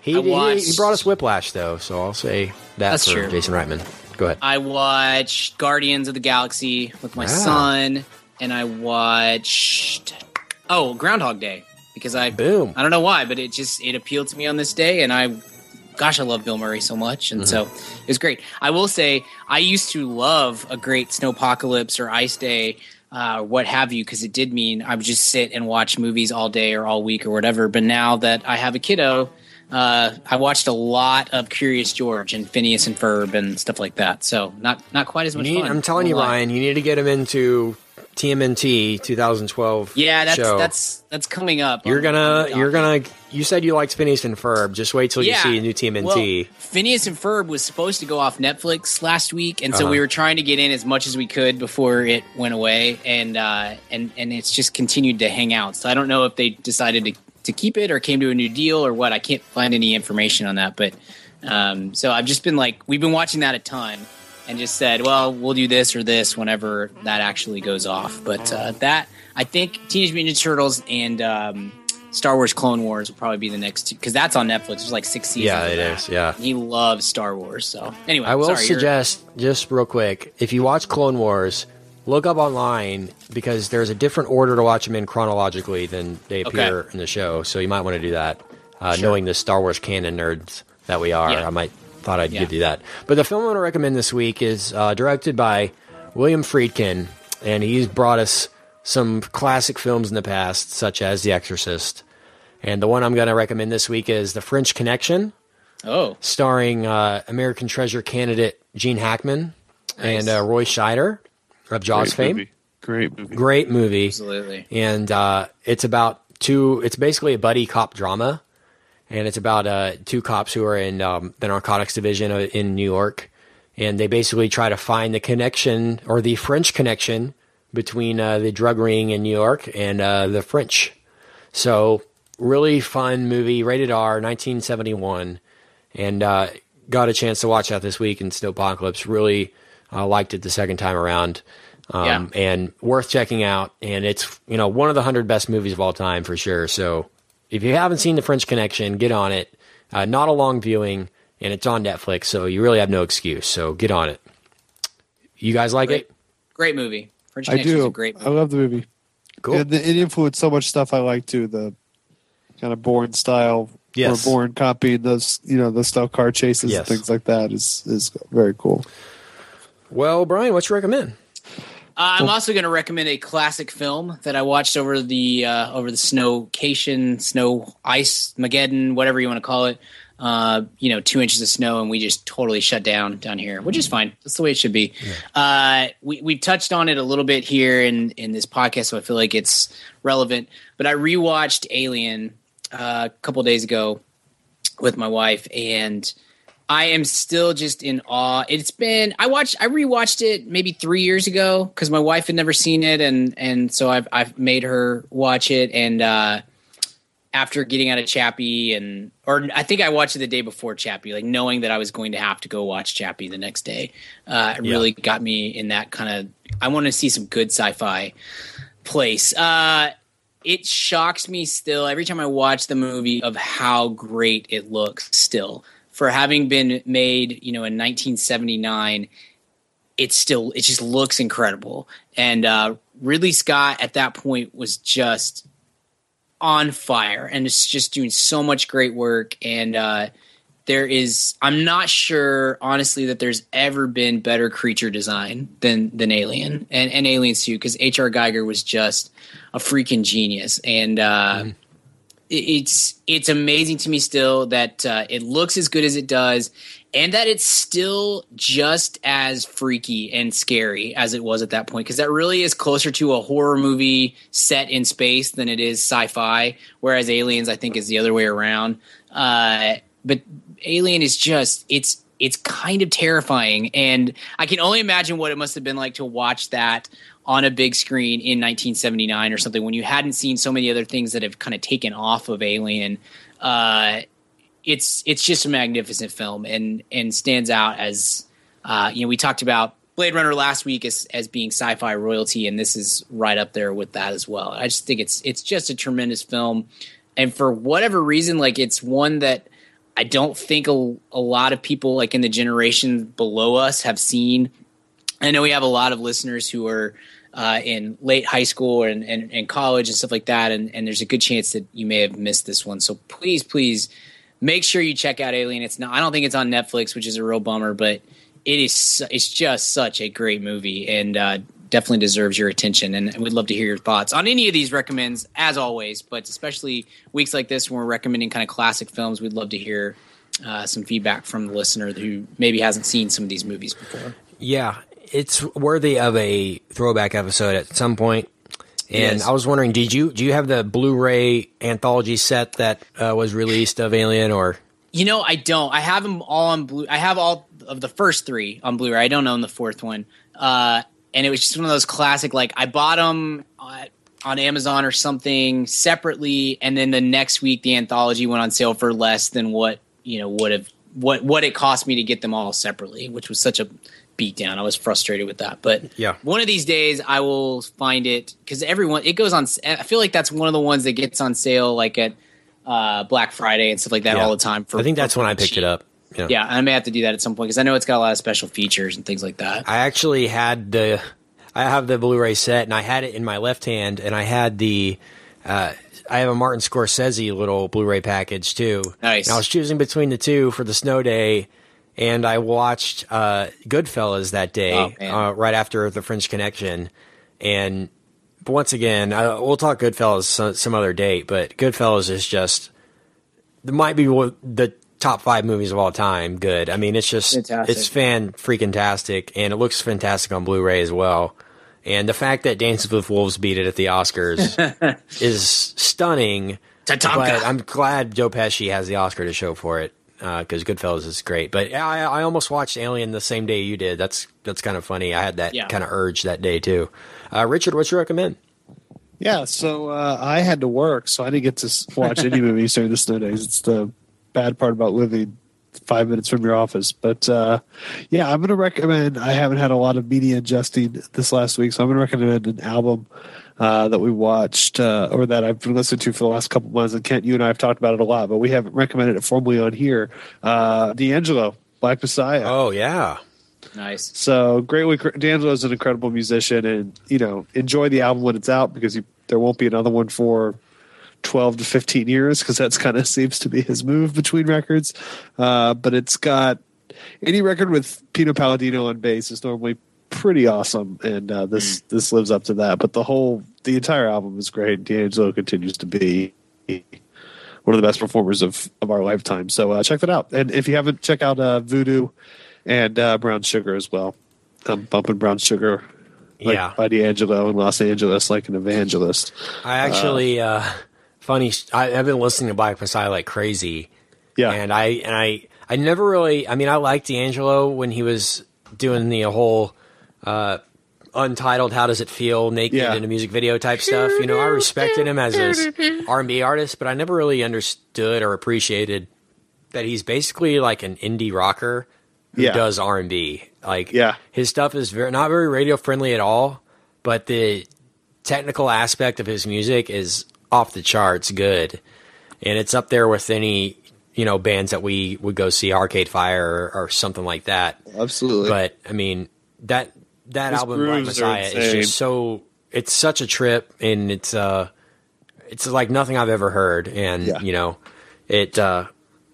Speaker 1: He,
Speaker 2: I
Speaker 1: he- he, brought us Whiplash, though, so I'll say that
Speaker 2: That's
Speaker 1: for
Speaker 2: true.
Speaker 1: Jason Reitman. Go ahead.
Speaker 2: I watched Guardians of the Galaxy with my
Speaker 1: Ah.
Speaker 2: son, and I watched oh Groundhog Day because I
Speaker 1: Boom.
Speaker 2: I don't know why, but it just it appealed to me on this day, and I gosh I love Bill Murray so much, and so it was great. I will say I used to love a great snowpocalypse or ice day. Uh, what have you? Because it did mean I would just sit and watch movies all day or all week or whatever. But now that I have a kiddo, uh, I watched a lot of Curious George and Phineas and Ferb and stuff like that. So not not quite as much
Speaker 1: need-
Speaker 2: fun.
Speaker 1: I'm telling you,
Speaker 2: lie.
Speaker 1: Ryan, you need to get him into TMNT 2012
Speaker 2: Yeah, that's
Speaker 1: show.
Speaker 2: that's that's coming up.
Speaker 1: you're gonna you're gonna you said you liked Phineas and Ferb. Just wait till you see a new TMNT.
Speaker 2: Well, Phineas and Ferb was supposed to go off Netflix last week, and so
Speaker 1: Uh-huh.
Speaker 2: we were trying to get in as much as we could before it went away, and uh, and and it's just continued to hang out. So I don't know if they decided to to keep it or came to a new deal or what. I can't find any information on that, but um, so I've just been like we've been watching that a ton. And just said, well, we'll do this or this whenever that actually goes off. But uh, that I think Teenage Mutant Ninja Turtles and um, Star Wars Clone Wars will probably be the next two because that's on Netflix. There's like six seasons.
Speaker 1: Yeah, it is. Yeah.
Speaker 2: he loves Star Wars. So anyway,
Speaker 1: I will
Speaker 2: sorry,
Speaker 1: suggest just real quick if you watch Clone Wars, look up online because there's a different order to watch them in chronologically than they
Speaker 2: Okay.
Speaker 1: appear in the show. So you might want to do that. Uh,
Speaker 2: Sure.
Speaker 1: Knowing the Star Wars canon nerds that we are,
Speaker 2: Yeah.
Speaker 1: I might thought I'd
Speaker 2: Yeah.
Speaker 1: give you that. But the film I want to recommend this week is uh, directed by William Friedkin, and he's brought us some classic films in the past, such as The Exorcist. And the one I'm going to recommend this week is The French Connection
Speaker 2: Oh,
Speaker 1: starring uh, American Treasure candidate Gene Hackman and uh, Roy Scheider of Jaws
Speaker 3: Great
Speaker 1: fame.
Speaker 3: movie. Great movie.
Speaker 1: Great movie,
Speaker 2: absolutely.
Speaker 1: and uh, it's about two. It's basically a buddy cop drama, and it's about uh, two cops who are in um, the narcotics division in New York, and they basically try to find the connection or the French connection between uh, the drug ring in New York and uh, the French. So really fun movie, rated R, 1971, and uh, got a chance to watch that this week in Snowpocalypse. Really uh, liked it the second time around. Um, and worth checking out. And it's you know one of the hundred best movies of all time for sure. So if you haven't seen The French Connection, get on it. Uh, not a long viewing, and it's on Netflix, so you really have no excuse. So get on it. You guys like
Speaker 2: Great.
Speaker 1: it?
Speaker 2: Great movie. French
Speaker 3: I
Speaker 2: Connection is
Speaker 3: do.
Speaker 2: a great movie.
Speaker 3: I love the movie.
Speaker 1: Cool.
Speaker 3: And it influenced so much stuff I like too. The kind of Bourne style
Speaker 1: Yes.
Speaker 3: or Bourne copying those, you know, the style car chases
Speaker 1: Yes.
Speaker 3: and things like that is is very cool.
Speaker 1: Well, Brian, what you recommend?
Speaker 2: Uh, I'm also going to recommend a classic film that I watched over the uh, over the snowcation, snow ice, Mageddon, whatever you want to call it. Uh, you know, two inches of snow, and we just totally shut down down here, which is fine. That's the way it should be. Uh, we we've touched on it a little bit here in in this podcast, so I feel like it's relevant. But I rewatched Alien uh, a couple days ago with my wife, and I am still just in awe. It's been I watched I rewatched it maybe three years ago because my wife had never seen it, and and so I've I've made her watch it. And uh, after getting out of Chappie, and or I think I watched it the day before Chappie, like knowing that I was going to have to go watch Chappie the next day, uh, it
Speaker 1: Yeah.
Speaker 2: really got me in that kind of. I want to see some good sci-fi place. Uh, it shocks me still every time I watch the movie of how great it looks still for having been made, you know, in 1979. It still it just looks incredible, and uh, Ridley Scott at that point was just on fire, and it's just doing so much great work. And uh, there is, I'm not sure honestly that there's ever been better creature design than than Alien and, and Alien Suit because H.R. Giger was just a freaking genius, and uh, it- it's it's amazing to me still that uh, it looks as good as it does, and that it's still just as freaky and scary as it was at that point because that really is closer to a horror movie set in space than it is sci-fi. Whereas Aliens, I think, is the other way around. Uh, but Alien is just it's it's kind of terrifying, and I can only imagine what it must have been like to watch that on a big screen in 1979 or something when you hadn't seen so many other things that have kind of taken off of Alien. Uh, it's it's just a magnificent film and and stands out as uh, you know we talked about Blade Runner last week as as being sci-fi royalty and this is right up there with that as well. I just think it's it's just a tremendous film and for whatever reason like it's one that I don't think a, a lot of people like in the generation below us have seen. I know we have a lot of listeners who are uh, in late high school and, and, and college and stuff like that, and, and there's a good chance that you may have missed this one. So please, please make sure you check out Alien. It's not. I don't think it's on Netflix, which is a real bummer, but it is it's just such a great movie, and uh, definitely deserves your attention. And we'd love to hear your thoughts on any of these recommends, as always. But especially weeks like this when we're recommending kind of classic films, we'd love to hear uh, some feedback from the listener who maybe hasn't seen some of these movies before.
Speaker 1: Yeah, it's worthy of a throwback episode at some point. And
Speaker 2: Yes.
Speaker 1: I was wondering, did you do you have the Blu-ray anthology set that uh, was released of Alien, or
Speaker 2: You know, I don't. I have them all on blue. I have all of the first three on Blu-ray. I don't own the fourth one. Uh, and it was just one of those classic. Like I bought them uh, on Amazon or something separately, and then the next week the anthology went on sale for less than what you know would have what what it cost me to get them all separately, which was such a beatdown. I was frustrated with that, but
Speaker 1: yeah,
Speaker 2: one of these days I will find it because everyone it goes on. I feel like that's one of the ones that gets on sale like at uh, Black Friday and stuff like that
Speaker 1: Yeah.
Speaker 2: all the time. For
Speaker 1: I think that's when I picked
Speaker 2: cheap.
Speaker 1: it up. Yeah.
Speaker 2: Yeah, I may have to do that at some point because I know it's got a lot of special features and things like that.
Speaker 1: I actually had the I have the Blu-ray set and I had it in my left hand and I had the uh, I have a Martin Scorsese little Blu-ray package too.
Speaker 2: Nice.
Speaker 1: And I was choosing between the two for the snow day and I watched uh, Goodfellas that day
Speaker 2: Oh,
Speaker 1: uh, right after the French Connection and once again I, we'll talk Goodfellas some, some other date but Goodfellas is just it might be one- the top five movies of all time. Good. I mean, it's just
Speaker 2: Fantastic.
Speaker 1: it's fan freaking tastic, and it looks fantastic on Blu-ray as well. And the fact that Dances with Wolves beat it at the Oscars [laughs] is stunning. But I'm glad Joe Pesci has the Oscar to show for it because Goodfellas is great. But I, I almost watched Alien the same day you did. That's that's kind of funny. I had that
Speaker 2: Yeah.
Speaker 1: kind of urge that day too. Uh, Richard, what you recommend?
Speaker 3: Yeah, so uh, I had to work, so I didn't get to watch any [laughs] movies during the snow days. It's the bad part about living five minutes from your office. But uh, yeah, I'm going to recommend. I haven't had a lot of media ingesting this last week, so I'm going to recommend an album uh, that we watched uh, or that I've been listening to for the last couple months. And Kent, you and I have talked about it a lot, but we haven't recommended it formally on here. Uh, D'Angelo, Black Messiah.
Speaker 1: Oh yeah,
Speaker 2: Nice.
Speaker 3: So greatly, D'Angelo is an incredible musician, and you know, enjoy the album when it's out because you, there won't be another one for twelve to fifteen years because that's kind of [laughs] seems to be his move between records. Uh, but it's got any record with Pino Palladino on bass is normally pretty awesome, and uh, this this lives up to that. But the whole the entire album is great. D'Angelo continues to be one of the best performers of of our lifetime. So uh, check that out. And if you haven't, check out uh, Voodoo and uh, Brown Sugar as well. I'm bumping Brown Sugar. Like,
Speaker 1: Yeah.
Speaker 3: by D'Angelo in Los Angeles, like an evangelist.
Speaker 1: I actually, uh, funny. I, I've been listening to Black Messiah like crazy.
Speaker 3: Yeah,
Speaker 1: and I and I I never really. I mean, I liked D'Angelo when he was doing the whole uh, untitled "How Does It Feel" naked
Speaker 3: Yeah.
Speaker 1: in a music video type stuff. You know, I respected him as an R and B artist, but I never really understood or appreciated that he's basically like an indie rocker who
Speaker 3: Yeah.
Speaker 1: does R and B. Like,
Speaker 3: Yeah.
Speaker 1: his stuff is very not very radio friendly at all, but the technical aspect of his music is off the charts good, and it's up there with any you know bands that we would go see, Arcade Fire or, or something like that.
Speaker 3: Absolutely.
Speaker 1: But I mean that that
Speaker 3: His
Speaker 1: album Black Messiah is just so it's such a trip, and it's uh it's like nothing I've ever heard, and
Speaker 3: Yeah.
Speaker 1: you know it uh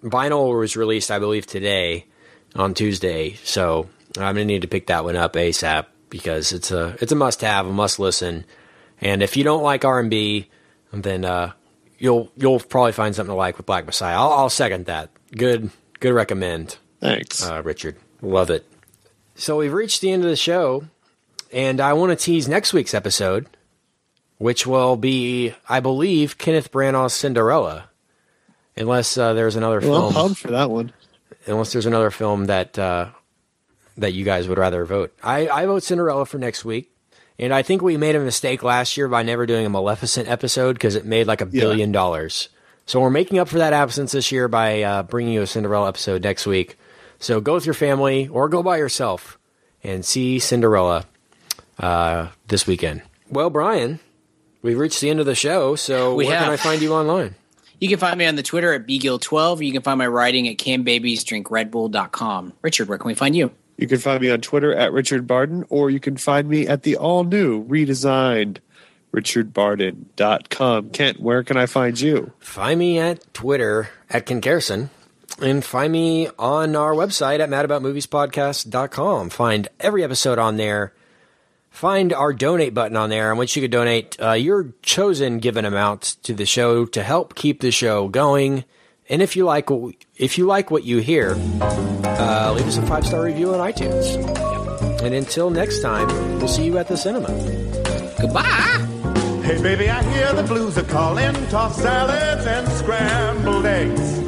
Speaker 1: vinyl was released I believe today on Tuesday, so I'm gonna need to pick that one up ASAP because it's a it's a must have, a must listen. And if you don't like R and B, then uh, you'll you'll probably find something to like with Black Messiah. I'll, I'll second that. Good good recommend.
Speaker 3: Thanks,
Speaker 1: uh, Richard. Love it. So we've reached the end of the show, and I want to tease next week's episode, which will be, I believe, Kenneth Branagh's Cinderella, unless uh, there's another
Speaker 3: Well, I'm
Speaker 1: film
Speaker 3: pumped for that one.
Speaker 1: unless there's another film that uh, that you guys would rather vote. I, I vote Cinderella for next week, and I think we made a mistake last year by never doing a Maleficent episode because it made like a billion dollars. So we're making up for that absence this year by uh, bringing you a Cinderella episode next week. So go with your family or go by yourself and see Cinderella uh, this weekend. Well, Brian, we've reached the end of the show. So
Speaker 2: We
Speaker 1: where can
Speaker 2: have.
Speaker 1: I find you online?
Speaker 2: You can find me on the Twitter at bgill12, or you can find my writing at canbabiesdrinkredbull.com. Richard, where can we find you?
Speaker 3: You can find me on Twitter at Richard Barden, or you can find me at the all new, redesigned richardbarden.com. Kent, where can I find you?
Speaker 1: Find me at Twitter at Kent Garrison and find me on our website at madaboutmoviespodcast.com. Find every episode on there. Find our donate button on there on which you could donate uh, your chosen given amount to the show to help keep the show going. And if you like what if you like what you hear, uh, leave us a five star review on iTunes. And until next time, we'll see you at the cinema.
Speaker 2: Goodbye.
Speaker 12: Hey, baby, I hear the blues are calling. Tossed salads and scrambled eggs.